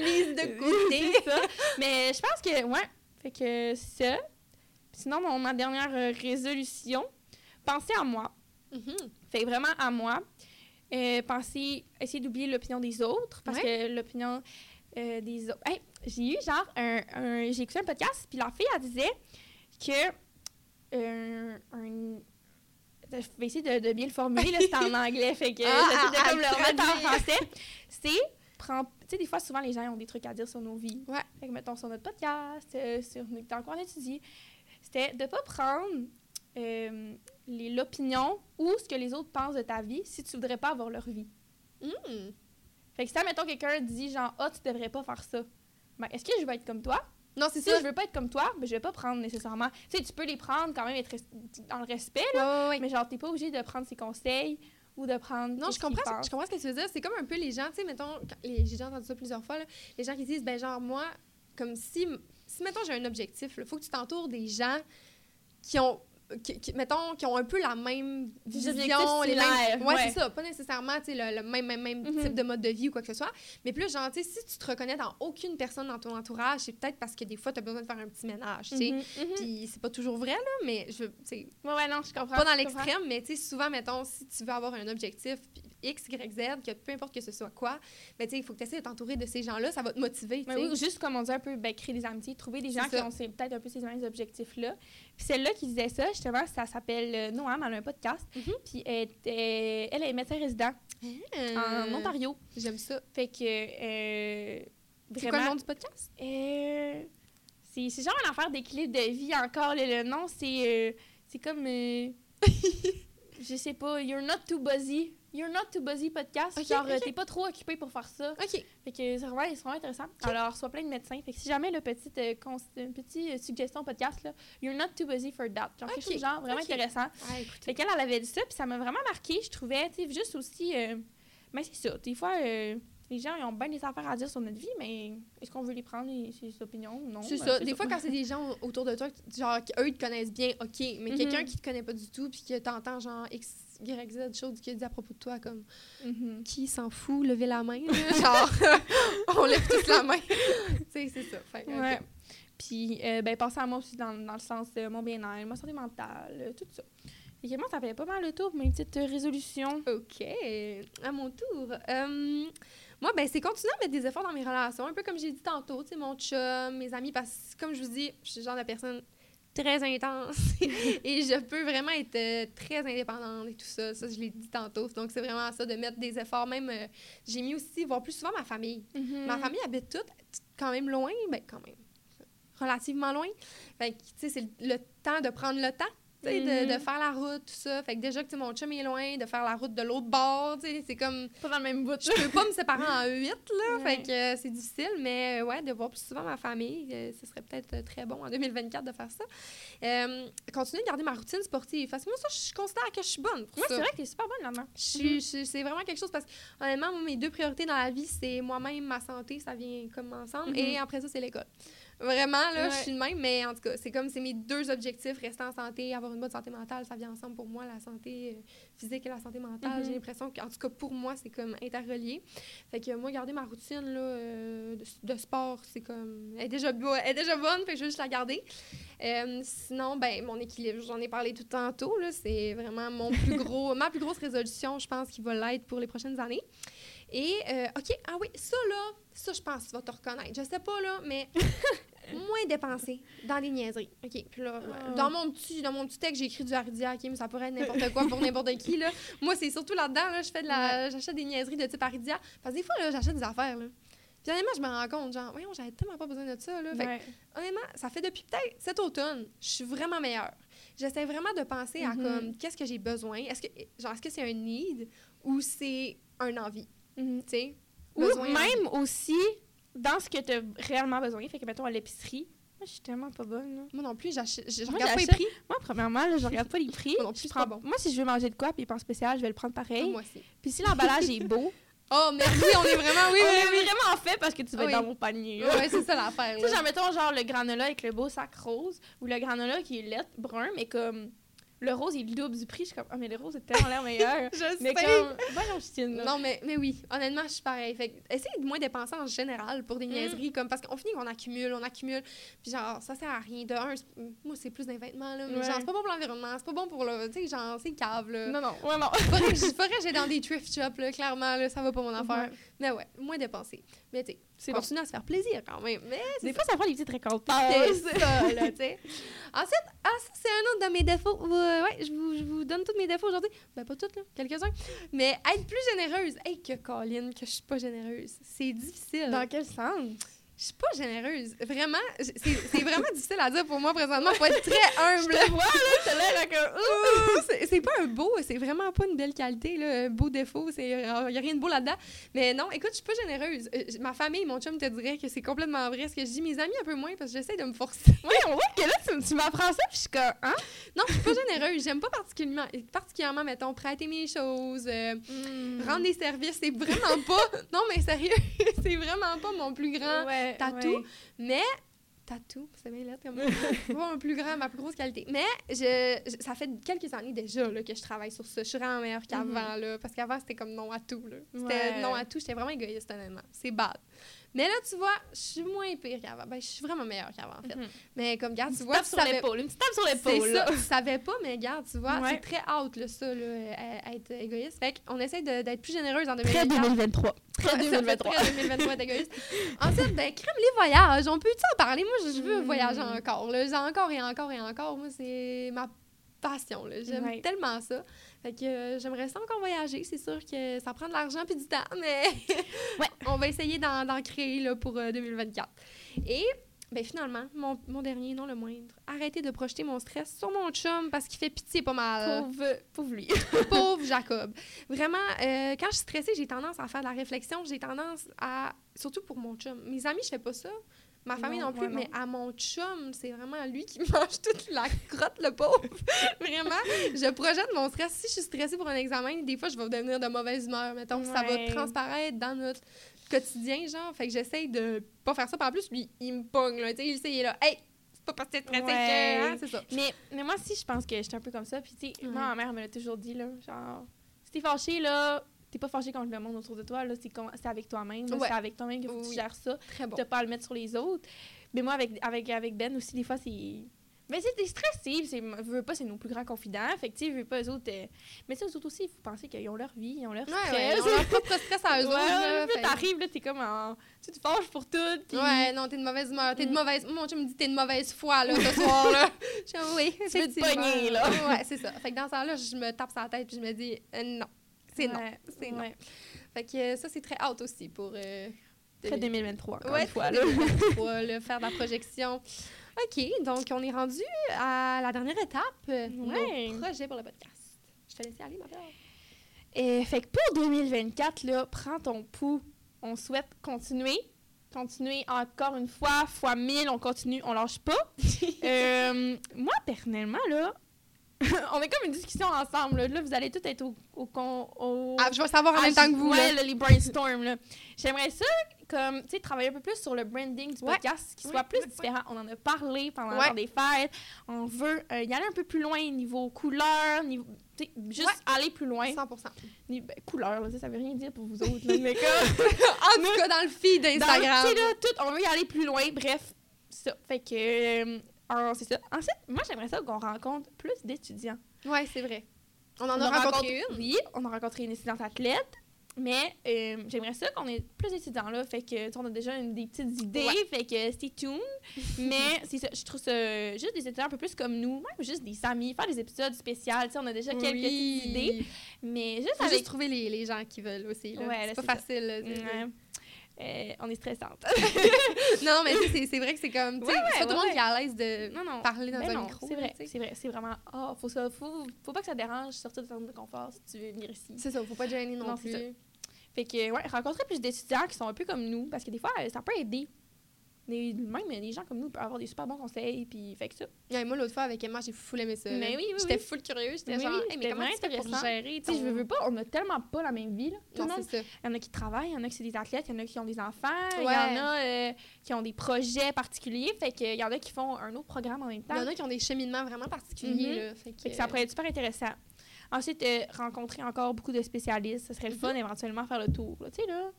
Mise de côté. Ça. Mais je pense que, ouais. Fait que ça. Sinon, mon- ma dernière euh, résolution, penser à moi. Fait que vraiment à moi. Euh, penser, essayer d'oublier l'opinion des autres parce que l'opinion. euh, des autres. Hey, j'ai eu genre un, un- j'ai écouté un podcast puis la fille elle disait que un je vais essayer de, de bien le formuler là, c'est en anglais fait que Ah, j'essaie de ah, comme le ah, remettre en français. C'est prends tu sais des fois souvent les gens ont des trucs à dire sur nos vies. Ouais. Fait que mettons sur notre podcast, euh, sur dans quoi on étudie, c'était de pas prendre euh, l'opinion ou ce que les autres pensent de ta vie si tu voudrais pas avoir leur vie. Hmm. Fait que si, mettons, quelqu'un dit genre, ah, tu devrais pas faire ça, ben, est-ce que je vais être comme toi? Non, c'est Si ça. je veux pas être comme toi, ben, je vais pas prendre nécessairement. Tu sais, tu peux les prendre quand même, être dans le respect, mais genre, t'es pas obligé de prendre ses conseils ou de prendre. Non, je comprends, ce- je comprends ce que tu veux dire. C'est comme un peu les gens, tu sais, mettons, j'ai déjà entendu ça plusieurs fois, là, les gens qui disent, ben genre, moi, comme si, si mettons, j'ai un objectif, il faut que tu t'entoures des gens qui ont, qui, qui- mettons, qui ont un peu la même vision, les mêmes... Ouais, ouais. c'est ça. Pas nécessairement, le, le même, même, même Mhm. type de mode de vie ou quoi que ce soit. Mais plus, genre, tu sais, si tu te reconnais dans aucune personne dans ton entourage, c'est peut-être parce que des fois, tu as besoin de faire un petit ménage, tu sais. Mhm. Puis c'est pas toujours vrai, là, mais je tu Ouais, ouais, non, je comprends. pas dans l'extrême, mais tu sais, souvent, mettons, si tu veux avoir un objectif, X, Y, Z, que peu importe que ce soit quoi, ben, tu sais, il faut que tu essaies de t'entourer de ces gens-là, ça va te motiver, Mais sais. oui, ou juste comme on dit un peu, ben, créer des amitiés, trouver des gens qui ont peut-être un peu ces mêmes objectifs-là. Celle-là qui disait ça, justement, ça s'appelle euh, Noam, elle a un podcast. Mhm. Puis elle, était- elle est médecin résident en Euh, Ontario. J'aime ça. Fait que. euh, C'est quoi le nom du podcast? Euh, c'est genre une affaire d'équilibre de vie encore. Le, le nom, c'est. euh, c'est comme. euh, je sais pas, You're Not Too Busy. You're Not Too Busy podcast. Ok, genre, euh, ok. t'es pas trop occupé pour faire ça. OK. Fait que c'est vraiment, vraiment intéressant. Alors, soit plein de médecins. Fait que si jamais le petit, euh, une petite euh, suggestion podcast, là, You're Not Too Busy for That. Genre, quelque chose de genre vraiment intéressant. Ah, écoute. Fait qu'elle, elle avait dit ça, puis ça m'a vraiment marqué, je trouvais, tu sais, juste aussi, euh, mais c'est ça, des fois, euh, les gens, ils ont bien des affaires à dire sur notre vie, mais est-ce qu'on veut les prendre, les- ces opinions, ou non? C'est Ben, ça. Des fois, quand c'est des gens autour de toi, genre, eux, ils te connaissent bien, OK. Mais Mhm. quelqu'un qui te connaît pas du tout, puis que t'entends, genre, X, Y, Z, chose qu'il dit à propos de toi, comme, Mhm. qui s'en fout, levez la main, genre, on lève tous la main. tu sais, c'est ça. Fait. Ouais. Puis, euh, ben, penser à moi aussi dans, dans le sens de mon bien-être, ma santé mentale, euh, tout ça. Et moi, ça fait pas mal le tour pour mes petites euh, résolutions. OK. À mon tour. Euh, moi, ben, c'est continuer à mettre des efforts dans mes relations, un peu comme j'ai dit tantôt, tu sais, mon chum, mes amis, parce que, comme je vous dis, je suis le genre de personne très intense et je peux vraiment être euh, très indépendante et tout ça. Ça, je l'ai dit tantôt. Donc, c'est vraiment ça, de mettre des efforts. Même, euh, j'ai mis aussi, voir plus souvent ma famille. Mhm. Ma famille habite toute quand même loin, ben, quand même, relativement loin. Fait que, tu sais, c'est le, le temps de prendre le temps. Tu sais, de, Mhm. de faire la route, tout ça. Fait que déjà que mon chum est loin, de faire la route de l'autre bord, tu sais, c'est comme Pas dans le même bout. je peux pas me séparer en huit, là. Ouais. Fait que euh, c'est difficile, mais euh, ouais, de voir plus souvent ma famille, euh, ce serait peut-être très bon en 2024 de faire ça. Euh, continuer de garder ma routine sportive. Parce que moi, ça, je considère que je suis bonne pour Moi, c'est vrai que t'es super bonne là-dedans. Je- c'est vraiment quelque chose parce que, honnêtement, moi, mes deux priorités dans la vie, c'est moi-même, ma santé, ça vient comme ensemble, Mhm. et après ça, c'est l'école. Vraiment, là, Ouais. je suis de même, mais en tout cas, c'est comme c'est mes deux objectifs, rester en santé, avoir une bonne santé mentale, ça vient ensemble pour moi, la santé euh, physique et la santé mentale. Mhm. J'ai l'impression qu'en tout cas, pour moi, c'est comme interrelié. Fait que moi, garder ma routine là, euh, de, de sport, c'est comme. Elle est déjà, elle est déjà bonne, fait que je juste la garder. Euh, sinon, ben, mon équilibre, j'en ai parlé tout tantôt, là, c'est vraiment mon plus gros, ma plus grosse résolution, je pense, qui va l'être pour les prochaines années. Et, euh, OK, ah oui, ça, là, ça, je pense que tu vas te reconnaître. Je sais pas, là, mais moins dépenser dans les niaiseries. OK, puis là, Ah. dans mon petit dans mon petit texte, j'ai écrit du hardia, OK, mais ça pourrait être n'importe quoi pour n'importe qui, là. Moi, c'est surtout là-dedans, là, je fais de la... J'achète des niaiseries de type hardia. Parce que des fois, là, j'achète des affaires, là. Puis honnêtement, je me rends compte, genre, voyons, j'avais tellement pas besoin de ça, là. Fait que, honnêtement, ça fait depuis peut-être cet automne, je suis vraiment meilleure. J'essaie vraiment de penser à Mhm. comme qu'est-ce que j'ai besoin? Est-ce que genre est-ce que c'est un need ou c'est un envie, Tu sais? Ou Besoin, même aussi dans ce que tu as réellement besoin. Fait que, mettons, à l'épicerie, moi, je suis tellement pas bonne. Là. Moi non plus, j'achète je regarde pas les prix. Moi, premièrement, là, je regarde pas les prix. Moi non plus, Je c'est pas prends- bon. Moi, si je veux manger de quoi, puis en spécial, je vais le prendre pareil. Moi aussi. Puis si l'emballage est beau, Oh, mais oui, on est vraiment oui, on oui, est oui. vraiment fait parce que tu vas Oui. être dans mon panier. oui. là. C'est ça l'affaire. Tu sais, genre, mettons, genre, le granola avec le beau sac rose ou le granola qui est lait brun, mais comme le rose, il double du prix. Je suis comme, ah, mais le rose est tellement l'air meilleur. Je mais sais. comme, voyons, là. Non, mais, mais oui, honnêtement, je suis pareil. Fait essayez de moins dépenser en général pour des Mm. niaiseries, comme parce qu'on finit qu'on accumule, on accumule. Puis genre, ça sert à rien. De un, moi, c'est plus d'un vêtement, là. Mais Ouais. genre, c'est pas bon pour l'environnement, c'est pas bon pour le. Tu sais, genre, c'est cave, là. Non, non, ouais, non. Faudrait faudrait j'aille dans des thrift shops, là, clairement, là, ça va pas mon affaire. Ouais. Mais ouais, moins dépenser. Mais tu sais, bon. continuer à se faire plaisir quand même. Mais Des fois, ça prend des petites récoltes. c'est ça, là, tu sais. Ensuite, ah, ça, c'est un autre de mes défauts. Euh, ouais, je vous, je vous donne tous mes défauts aujourd'hui. Ben, pas tous, là, quelques-uns. Mais être plus généreuse. Hey, que Colin, que je suis pas généreuse. C'est difficile. Dans quel sens? Je suis pas généreuse. Vraiment, c'est vraiment difficile à dire pour moi présentement. Faut être très humble. Je te vois, là. Ouh, c'est pas un beau, c'est vraiment pas une belle qualité, là, un beau défaut, il y a rien de beau là-dedans. Mais non, écoute, je suis pas généreuse. Euh, ma famille, mon chum te dirait que c'est complètement vrai ce que je dis. Mes amis un peu moins? Parce que j'essaie de me forcer. Oui, on voit que là, tu, tu m'apprends ça, puis je suis comme... Hein? Non, je suis pas généreuse. J'aime pas particulièrement, particulièrement, mettons, prêter mes choses, euh, rendre des services. C'est vraiment pas. Non, mais sérieux, c'est vraiment pas mon plus grand ouais, tatou. ouais. Mais. Tatou, c'est bien lettre comme C'est pas mon plus grand, ma plus grosse qualité. Mais je, je- ça fait quelques années déjà là, que je travaille sur ça. Je suis vraiment meilleure qu'avant, là, parce qu'avant, c'était comme non à tout. C'était Ouais. non à tout. J'étais vraiment égoïste, honnêtement. C'est bad. Mais là, tu vois, je suis moins pire qu'avant. Ben, je suis vraiment meilleure qu'avant, en fait. Mhm. Mais comme, regarde, tu vois, tape tu sur savais- l'épaule, une petite tape sur c'est l'épaule, ça, là. tu savais pas, mais regarde, tu vois, Ouais. c'est très out, là, ça, là, euh, être égoïste. Fait qu'on essaie d'être plus généreuse en Très 2024. 2023. Très Ouais, ça fait 2023. très 2023 être égoïste. Ensuite, ben, crème les voyages. On peut-tu en parler? Moi, je je veux Mm. voyager encore. Là. J'ai encore et encore et encore. Moi, c'est ma passion. là. J'aime Ouais. tellement ça. Fait que euh, j'aimerais ça encore voyager. C'est sûr que ça prend de l'argent puis du temps, mais Ouais. on va essayer d'en d'en créer là, pour euh, 2024. Et ben, finalement, mon, mon dernier, non le moindre, arrêtez de projeter mon stress sur mon chum parce qu'il fait pitié pas mal. Pauvre, pauvre lui. Pauvre Jacob. Vraiment, euh, quand je suis stressée, j'ai tendance à faire de la réflexion. J'ai tendance à. Surtout pour mon chum. Mes amis, je fais pas ça. Ma famille non, Non, plus, non. mais à mon chum, c'est vraiment lui qui mange toute la crotte, le pauvre. vraiment, je projette mon stress. Si je suis stressée pour un examen, des fois, je vais devenir de mauvaise humeur. Mettons, ça va transparaître dans notre quotidien, genre. Fait que j'essaye de pas faire ça. Puis en plus, lui, il me pogne, là. Tu sais, il sait, il est là. Hey, c'est pas parce que Ouais. hein, c'est ça. Mais, mais moi aussi, je pense que j'étais un peu comme ça. Puis, tu sais, Ouais. moi, ma mère me l'a toujours dit, là, genre, si t'es fâché, là, t'es pas fâché contre le monde autour de toi, là, c'est c'est avec toi-même, Ouais. c'est avec toi-même que tu Oui. gères ça. Très bon. T'as pas à le mettre sur les autres. Mais moi, avec, avec, avec Ben aussi, des fois, c'est... Mais c'est stressé, c'est, veux pas, c'est nos plus grands confidents. Fait que, tu veux pas eux autres... euh, Mais ça, eux autres aussi, il faut penser qu'ils ont leur vie, ils ont leur Ouais, stress. ouais, ils ont leur propre stress à eux Ouais, autres. là, t'arrives, là, t'es comme en... Tu te fâches pour tout, puis... Ouais, non, t'es de mauvaise humeur. T'es de Mm. mauvaise. Mon chum me dit t'es de mauvaise foi, là, ce soir, là. Je oui, veux te pogner, là. Ouais, c'est ça. Fait que dans ce temps-là, je me tape sur la tête puis je me dis, euh, non. C'est non. Ouais, C'est non. Fait que euh, ça, c'est très out aussi pour. Euh, Très 2023, encore Ouais, une fois, là. 2023, là, faire de la projection. OK, donc on est rendu à la dernière étape, euh, Ouais. nos projets pour le podcast. Je te laisse aller, ma belle. Et fait que pour 2024, là, prends ton pouls. On souhaite continuer. Continuer encore une fois, fois 1000, on continue, on lâche pas. Euh, moi, personnellement, là, on est comme une discussion ensemble. Là, Là, vous allez tous être au, au, con- au- Ah, je vais savoir en Ah, même temps que vous, ouais, là. les brainstorms, là. J'aimerais ça, comme, tu sais, travailler un peu plus sur le branding du Ouais. podcast, qui Ouais, soit plus différent. On en a parlé pendant Ouais. des fêtes. On veut euh, y aller un peu plus loin niveau couleur, niveau, tu sais, juste aller plus loin. 100 Ni- ben, couleur, là, ça, veut rien dire pour vous autres, là, mais comme, En tout cas, dans le feed d'Instagram. tout, on veut y aller plus loin, bref, ça. Fait que, euh, alors, c'est ça. Ensuite, moi, j'aimerais ça qu'on rencontre plus d'étudiants. Ouais, c'est vrai. On en On a rencontré une. Oui, on a rencontré une étudiante athlète, mais euh, j'aimerais ça qu'on ait plus d'étudiants là. Fait que, on a déjà une- des petites idées, Ouais. fait que stay tuned. mais c'est ça, je trouve ça juste des étudiants un peu plus comme nous, même juste des amis, faire des épisodes spéciaux. Tu sais, on a déjà quelques Oui. petites idées, mais juste Faut avec. juste trouver les, les gens qui veulent aussi. Là. Ouais, c'est pas ça. facile. là. Euh, on est stressante. non, mais c'est- vrai que c'est comme. Ouais, ouais, c'est pas tout le ouais, monde qui est à l'aise de non, non. parler dans Ben un non, micro. c'est vrai, c'est vrai, c'est vraiment. Ah, faut ça, faut, faut pas que ça dérange, sortir de ta zone de confort si tu veux venir ici. C'est ça, faut pas te gêner non, Non, plus. Fait que, ouais, rencontrer plus d'étudiants qui sont un peu comme nous, parce que des fois, euh, ça peut aider. Des, même des gens comme nous peuvent avoir des super bons conseils, puis fait que ça. Ouais, moi, l'autre fois, avec Emma, j'ai full aimé ça. Mais oui, oui, J'étais oui. full curieuse. J'étais Oui, genre, Hey, mais c'était comment tu pour gérer Tu sais, je veux, pas, on a tellement pas la même vie, là. Tout le Non, monde, c'est ça. il y en a qui travaillent, il y en a qui c'est des athlètes, il y en a qui ont des enfants, il y en a euh, qui ont des projets particuliers, fait y en a qui font un autre programme en même temps. Il y en a qui ont des cheminements vraiment particuliers. Mhm. là, fait que, Fait que ça pourrait être super intéressant. Ensuite, euh, rencontrer encore beaucoup de spécialistes, ce serait le fun éventuellement faire le tour. là. Tu sais, là,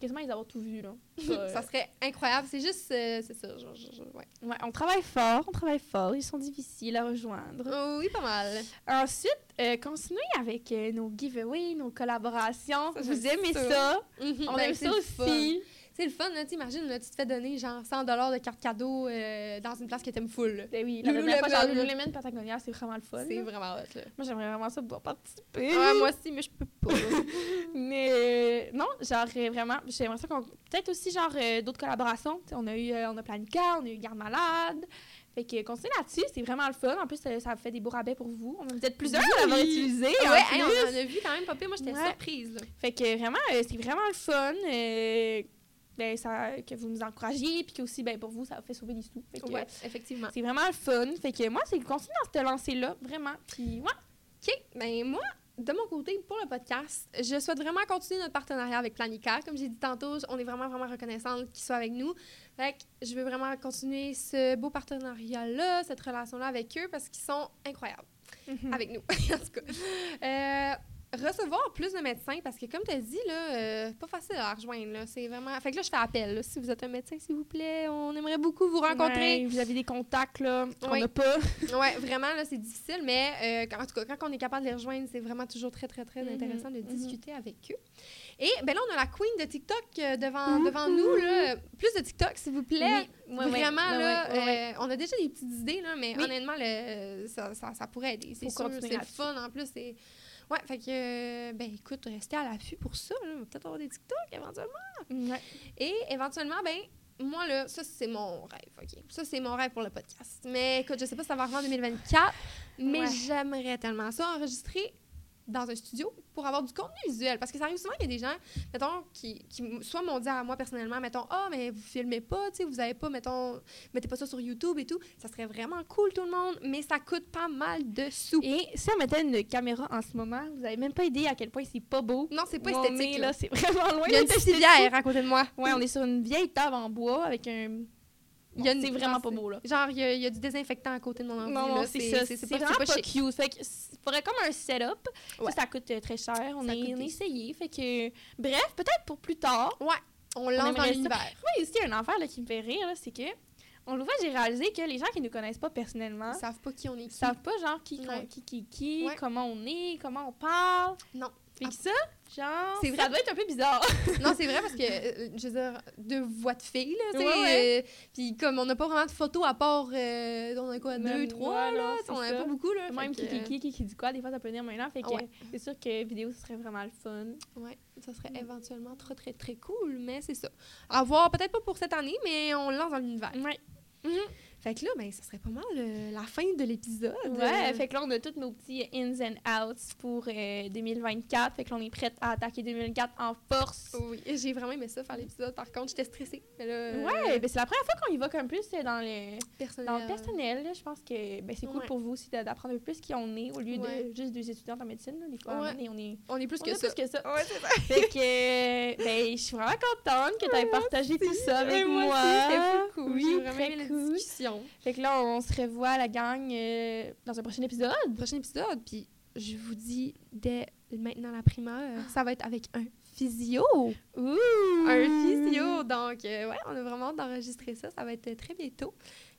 quasiment ils avoir tout vu. Là. Ça serait incroyable. C'est juste. euh, c'est ça. Genre, genre, genre, ouais. ouais, on travaille fort, on travaille fort, ils sont difficiles à rejoindre. Oh, oui, pas mal. Ensuite, euh, continuer avec euh, nos giveaways, nos collaborations. Ça, Vous aimez ça. ça? Mhm, On ben, aime ça aussi. C'est le fun, là, t'imagines, là, tu te fais donner genre 100 de carte cadeau euh, dans une place que t'aimes full. Ben oui, la fois, Lululemon, genre là. Lululemon Patagonia, c'est vraiment le fun. C'est vraiment hot, là. Moi, j'aimerais vraiment ça pouvoir participer. Ouais, moi aussi, mais je peux pas. Mais euh, non, genre euh, vraiment, j'aimerais ça qu'on. Peut-être aussi, genre, euh, d'autres collaborations. On a eu, on a Planica, on a eu Garde Malade. Fait que continuez là-dessus, c'est vraiment le fun. En plus, euh, ça fait des beaux rabais pour vous. Vous êtes plusieurs à l'avoir utilisé. ouais, en hey, on en a vu quand même pire. Moi, j'étais Ouais. surprise, là. Fait que vraiment, c'est vraiment le fun. Ben, ça, que vous nous encouragiez, puis que aussi, ben, pour vous, ça fait sauver des sous. Fait que, Ouais, effectivement. C'est vraiment le fun. Fait que moi, c'est continuer dans cette lancée-là, vraiment. Puis, ouais. OK, ben moi, de mon côté, pour le podcast, je souhaite vraiment continuer notre partenariat avec Planica. Comme j'ai dit tantôt, on est vraiment, vraiment reconnaissante qu'ils soient avec nous. Fait que je veux vraiment continuer ce beau partenariat-là, cette relation-là avec eux, parce qu'ils sont incroyables Mhm. avec nous, en tout cas. Euh, recevoir plus de médecins, parce que comme tu as dit, là, euh, pas facile à rejoindre. C'est vraiment... Fait que là, je fais appel. là. si vous êtes un médecin, s'il vous plaît, on aimerait beaucoup vous rencontrer. Ouais, vous avez des contacts, là, qu'on Oui. n'a pas. Ouais, vraiment, là, c'est difficile, mais euh, quand- en tout cas, quand on est capable de les rejoindre, c'est vraiment toujours très, très, très Mhm, intéressant de mhm. discuter avec eux. Et ben là, on a la queen de TikTok euh, devant, Mhm. devant nous, là. Plus de TikTok, s'il vous plaît. Oui, ouais, Vraiment, là, euh, on a déjà des petites idées, là, mais Oui. honnêtement, le, ça, ça, ça pourrait aider. C'est sûr, c'est fun. En plus, c'est... Ouais, fait que, euh, ben écoute, restez à l'affût pour ça. là. On va peut-être avoir des TikTok éventuellement. Ouais. Et éventuellement, ben moi, là, ça, c'est mon rêve, OK? Ça, c'est mon rêve pour le podcast. Mais écoute, je sais pas si ça va arriver en 2024, mais Ouais. j'aimerais tellement ça enregistrer dans un studio pour avoir du contenu visuel. Parce que ça arrive souvent qu'il y a des gens, mettons, qui, qui soit m'ont dit à moi personnellement, mettons, ah, mais vous filmez pas, tu sais, vous avez pas, mettons, mettez pas ça sur YouTube et tout. Ça serait vraiment cool, tout le monde, mais ça coûte pas mal de sous. Et si on mettait une caméra en ce moment, vous avez même pas idée à quel point c'est pas beau. Non, c'est pas esthétique, est, là. là. C'est vraiment loin Il y a une civière à côté de moi. Ouais, on est sur une vieille table en bois avec un. Il y a une- c'est vraiment ah, pas beau, là. Genre, il y, a- il y a du désinfectant à côté de mon ordi. Non, c'est ça. C'est pas, vraiment pas, chic. cute. Fait que faudrait comme un setup. Ouais. Ça, ça coûte euh, très cher. On a essayé. Fait que, bref, peut-être pour plus tard. Ouais, on lance dans l'univers. Moi, aussi, il y a un affaire là, qui me fait rire, c'est que, on le voit, j'ai réalisé que les gens qui ne nous connaissent pas personnellement Ils savent pas qui on est. qui. savent pas, genre, qui, Ouais. qui, qui, qui, Ouais. comment on est, comment on parle. Non. Fait que ça, genre, C'est ça doit être un peu bizarre. Non, c'est vrai parce que, euh, je veux dire, deux voix de filles, là, tu sais. Ouais, ouais. euh, Puis comme on n'a pas vraiment de photos à part, euh, on a quoi, deux, Même, trois, ouais, là. On c'est en a pas beaucoup, là. Même qui, qui, qui, qui dit quoi, des fois, ça peut venir maintenant. Fait que c'est sûr que vidéo, ce serait vraiment le fun. Ouais, ça serait Mm. éventuellement très, très, très cool, mais c'est ça. À voir, peut-être pas pour cette année, mais on lance dans l'univers. Ouais. Fait que là, ben, ça serait pas mal euh, la fin de l'épisode. Ouais, Euh, fait que là, on a tous nos petits ins and outs pour euh, 2024. Fait que là, on est prête à attaquer 2024 en force. Oui, j'ai vraiment aimé ça faire l'épisode. Par contre, j'étais stressée. Mais là, euh, Ouais, ben c'est la première fois qu'on y va comme plus euh, dans le, personnel. dans le personnel. là. Je pense que ben, c'est cool Ouais. pour vous aussi d'apprendre un peu plus qui on est au lieu Ouais. de juste deux étudiantes en médecine. là. Des fois, Ouais. on est, On est plus on que est ça. plus que ça. Ouais, c'est ça. fait que euh, ben, je suis vraiment contente que tu aies partagé tout ça avec moi. c'était cool. Oui, très cool. Fait que là, on se revoit la gang euh, dans un prochain épisode. Prochain épisode, puis je vous dis dès maintenant la primeur, ça va être avec un physio. Ouh! Un physio. Donc, euh, ouais, on a vraiment hâte d'enregistrer ça. Ça va être très bientôt.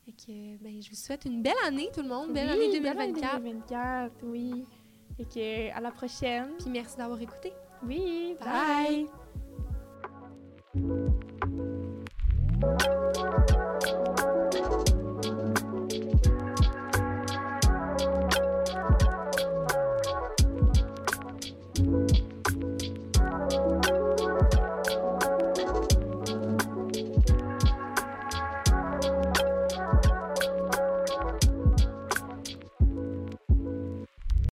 Et que, ben, je vous souhaite une belle année, tout le monde. Belle Oui, année belle année 2024. 2024, oui. Et que à la prochaine. Puis merci d'avoir écouté. Oui, Bye. bye.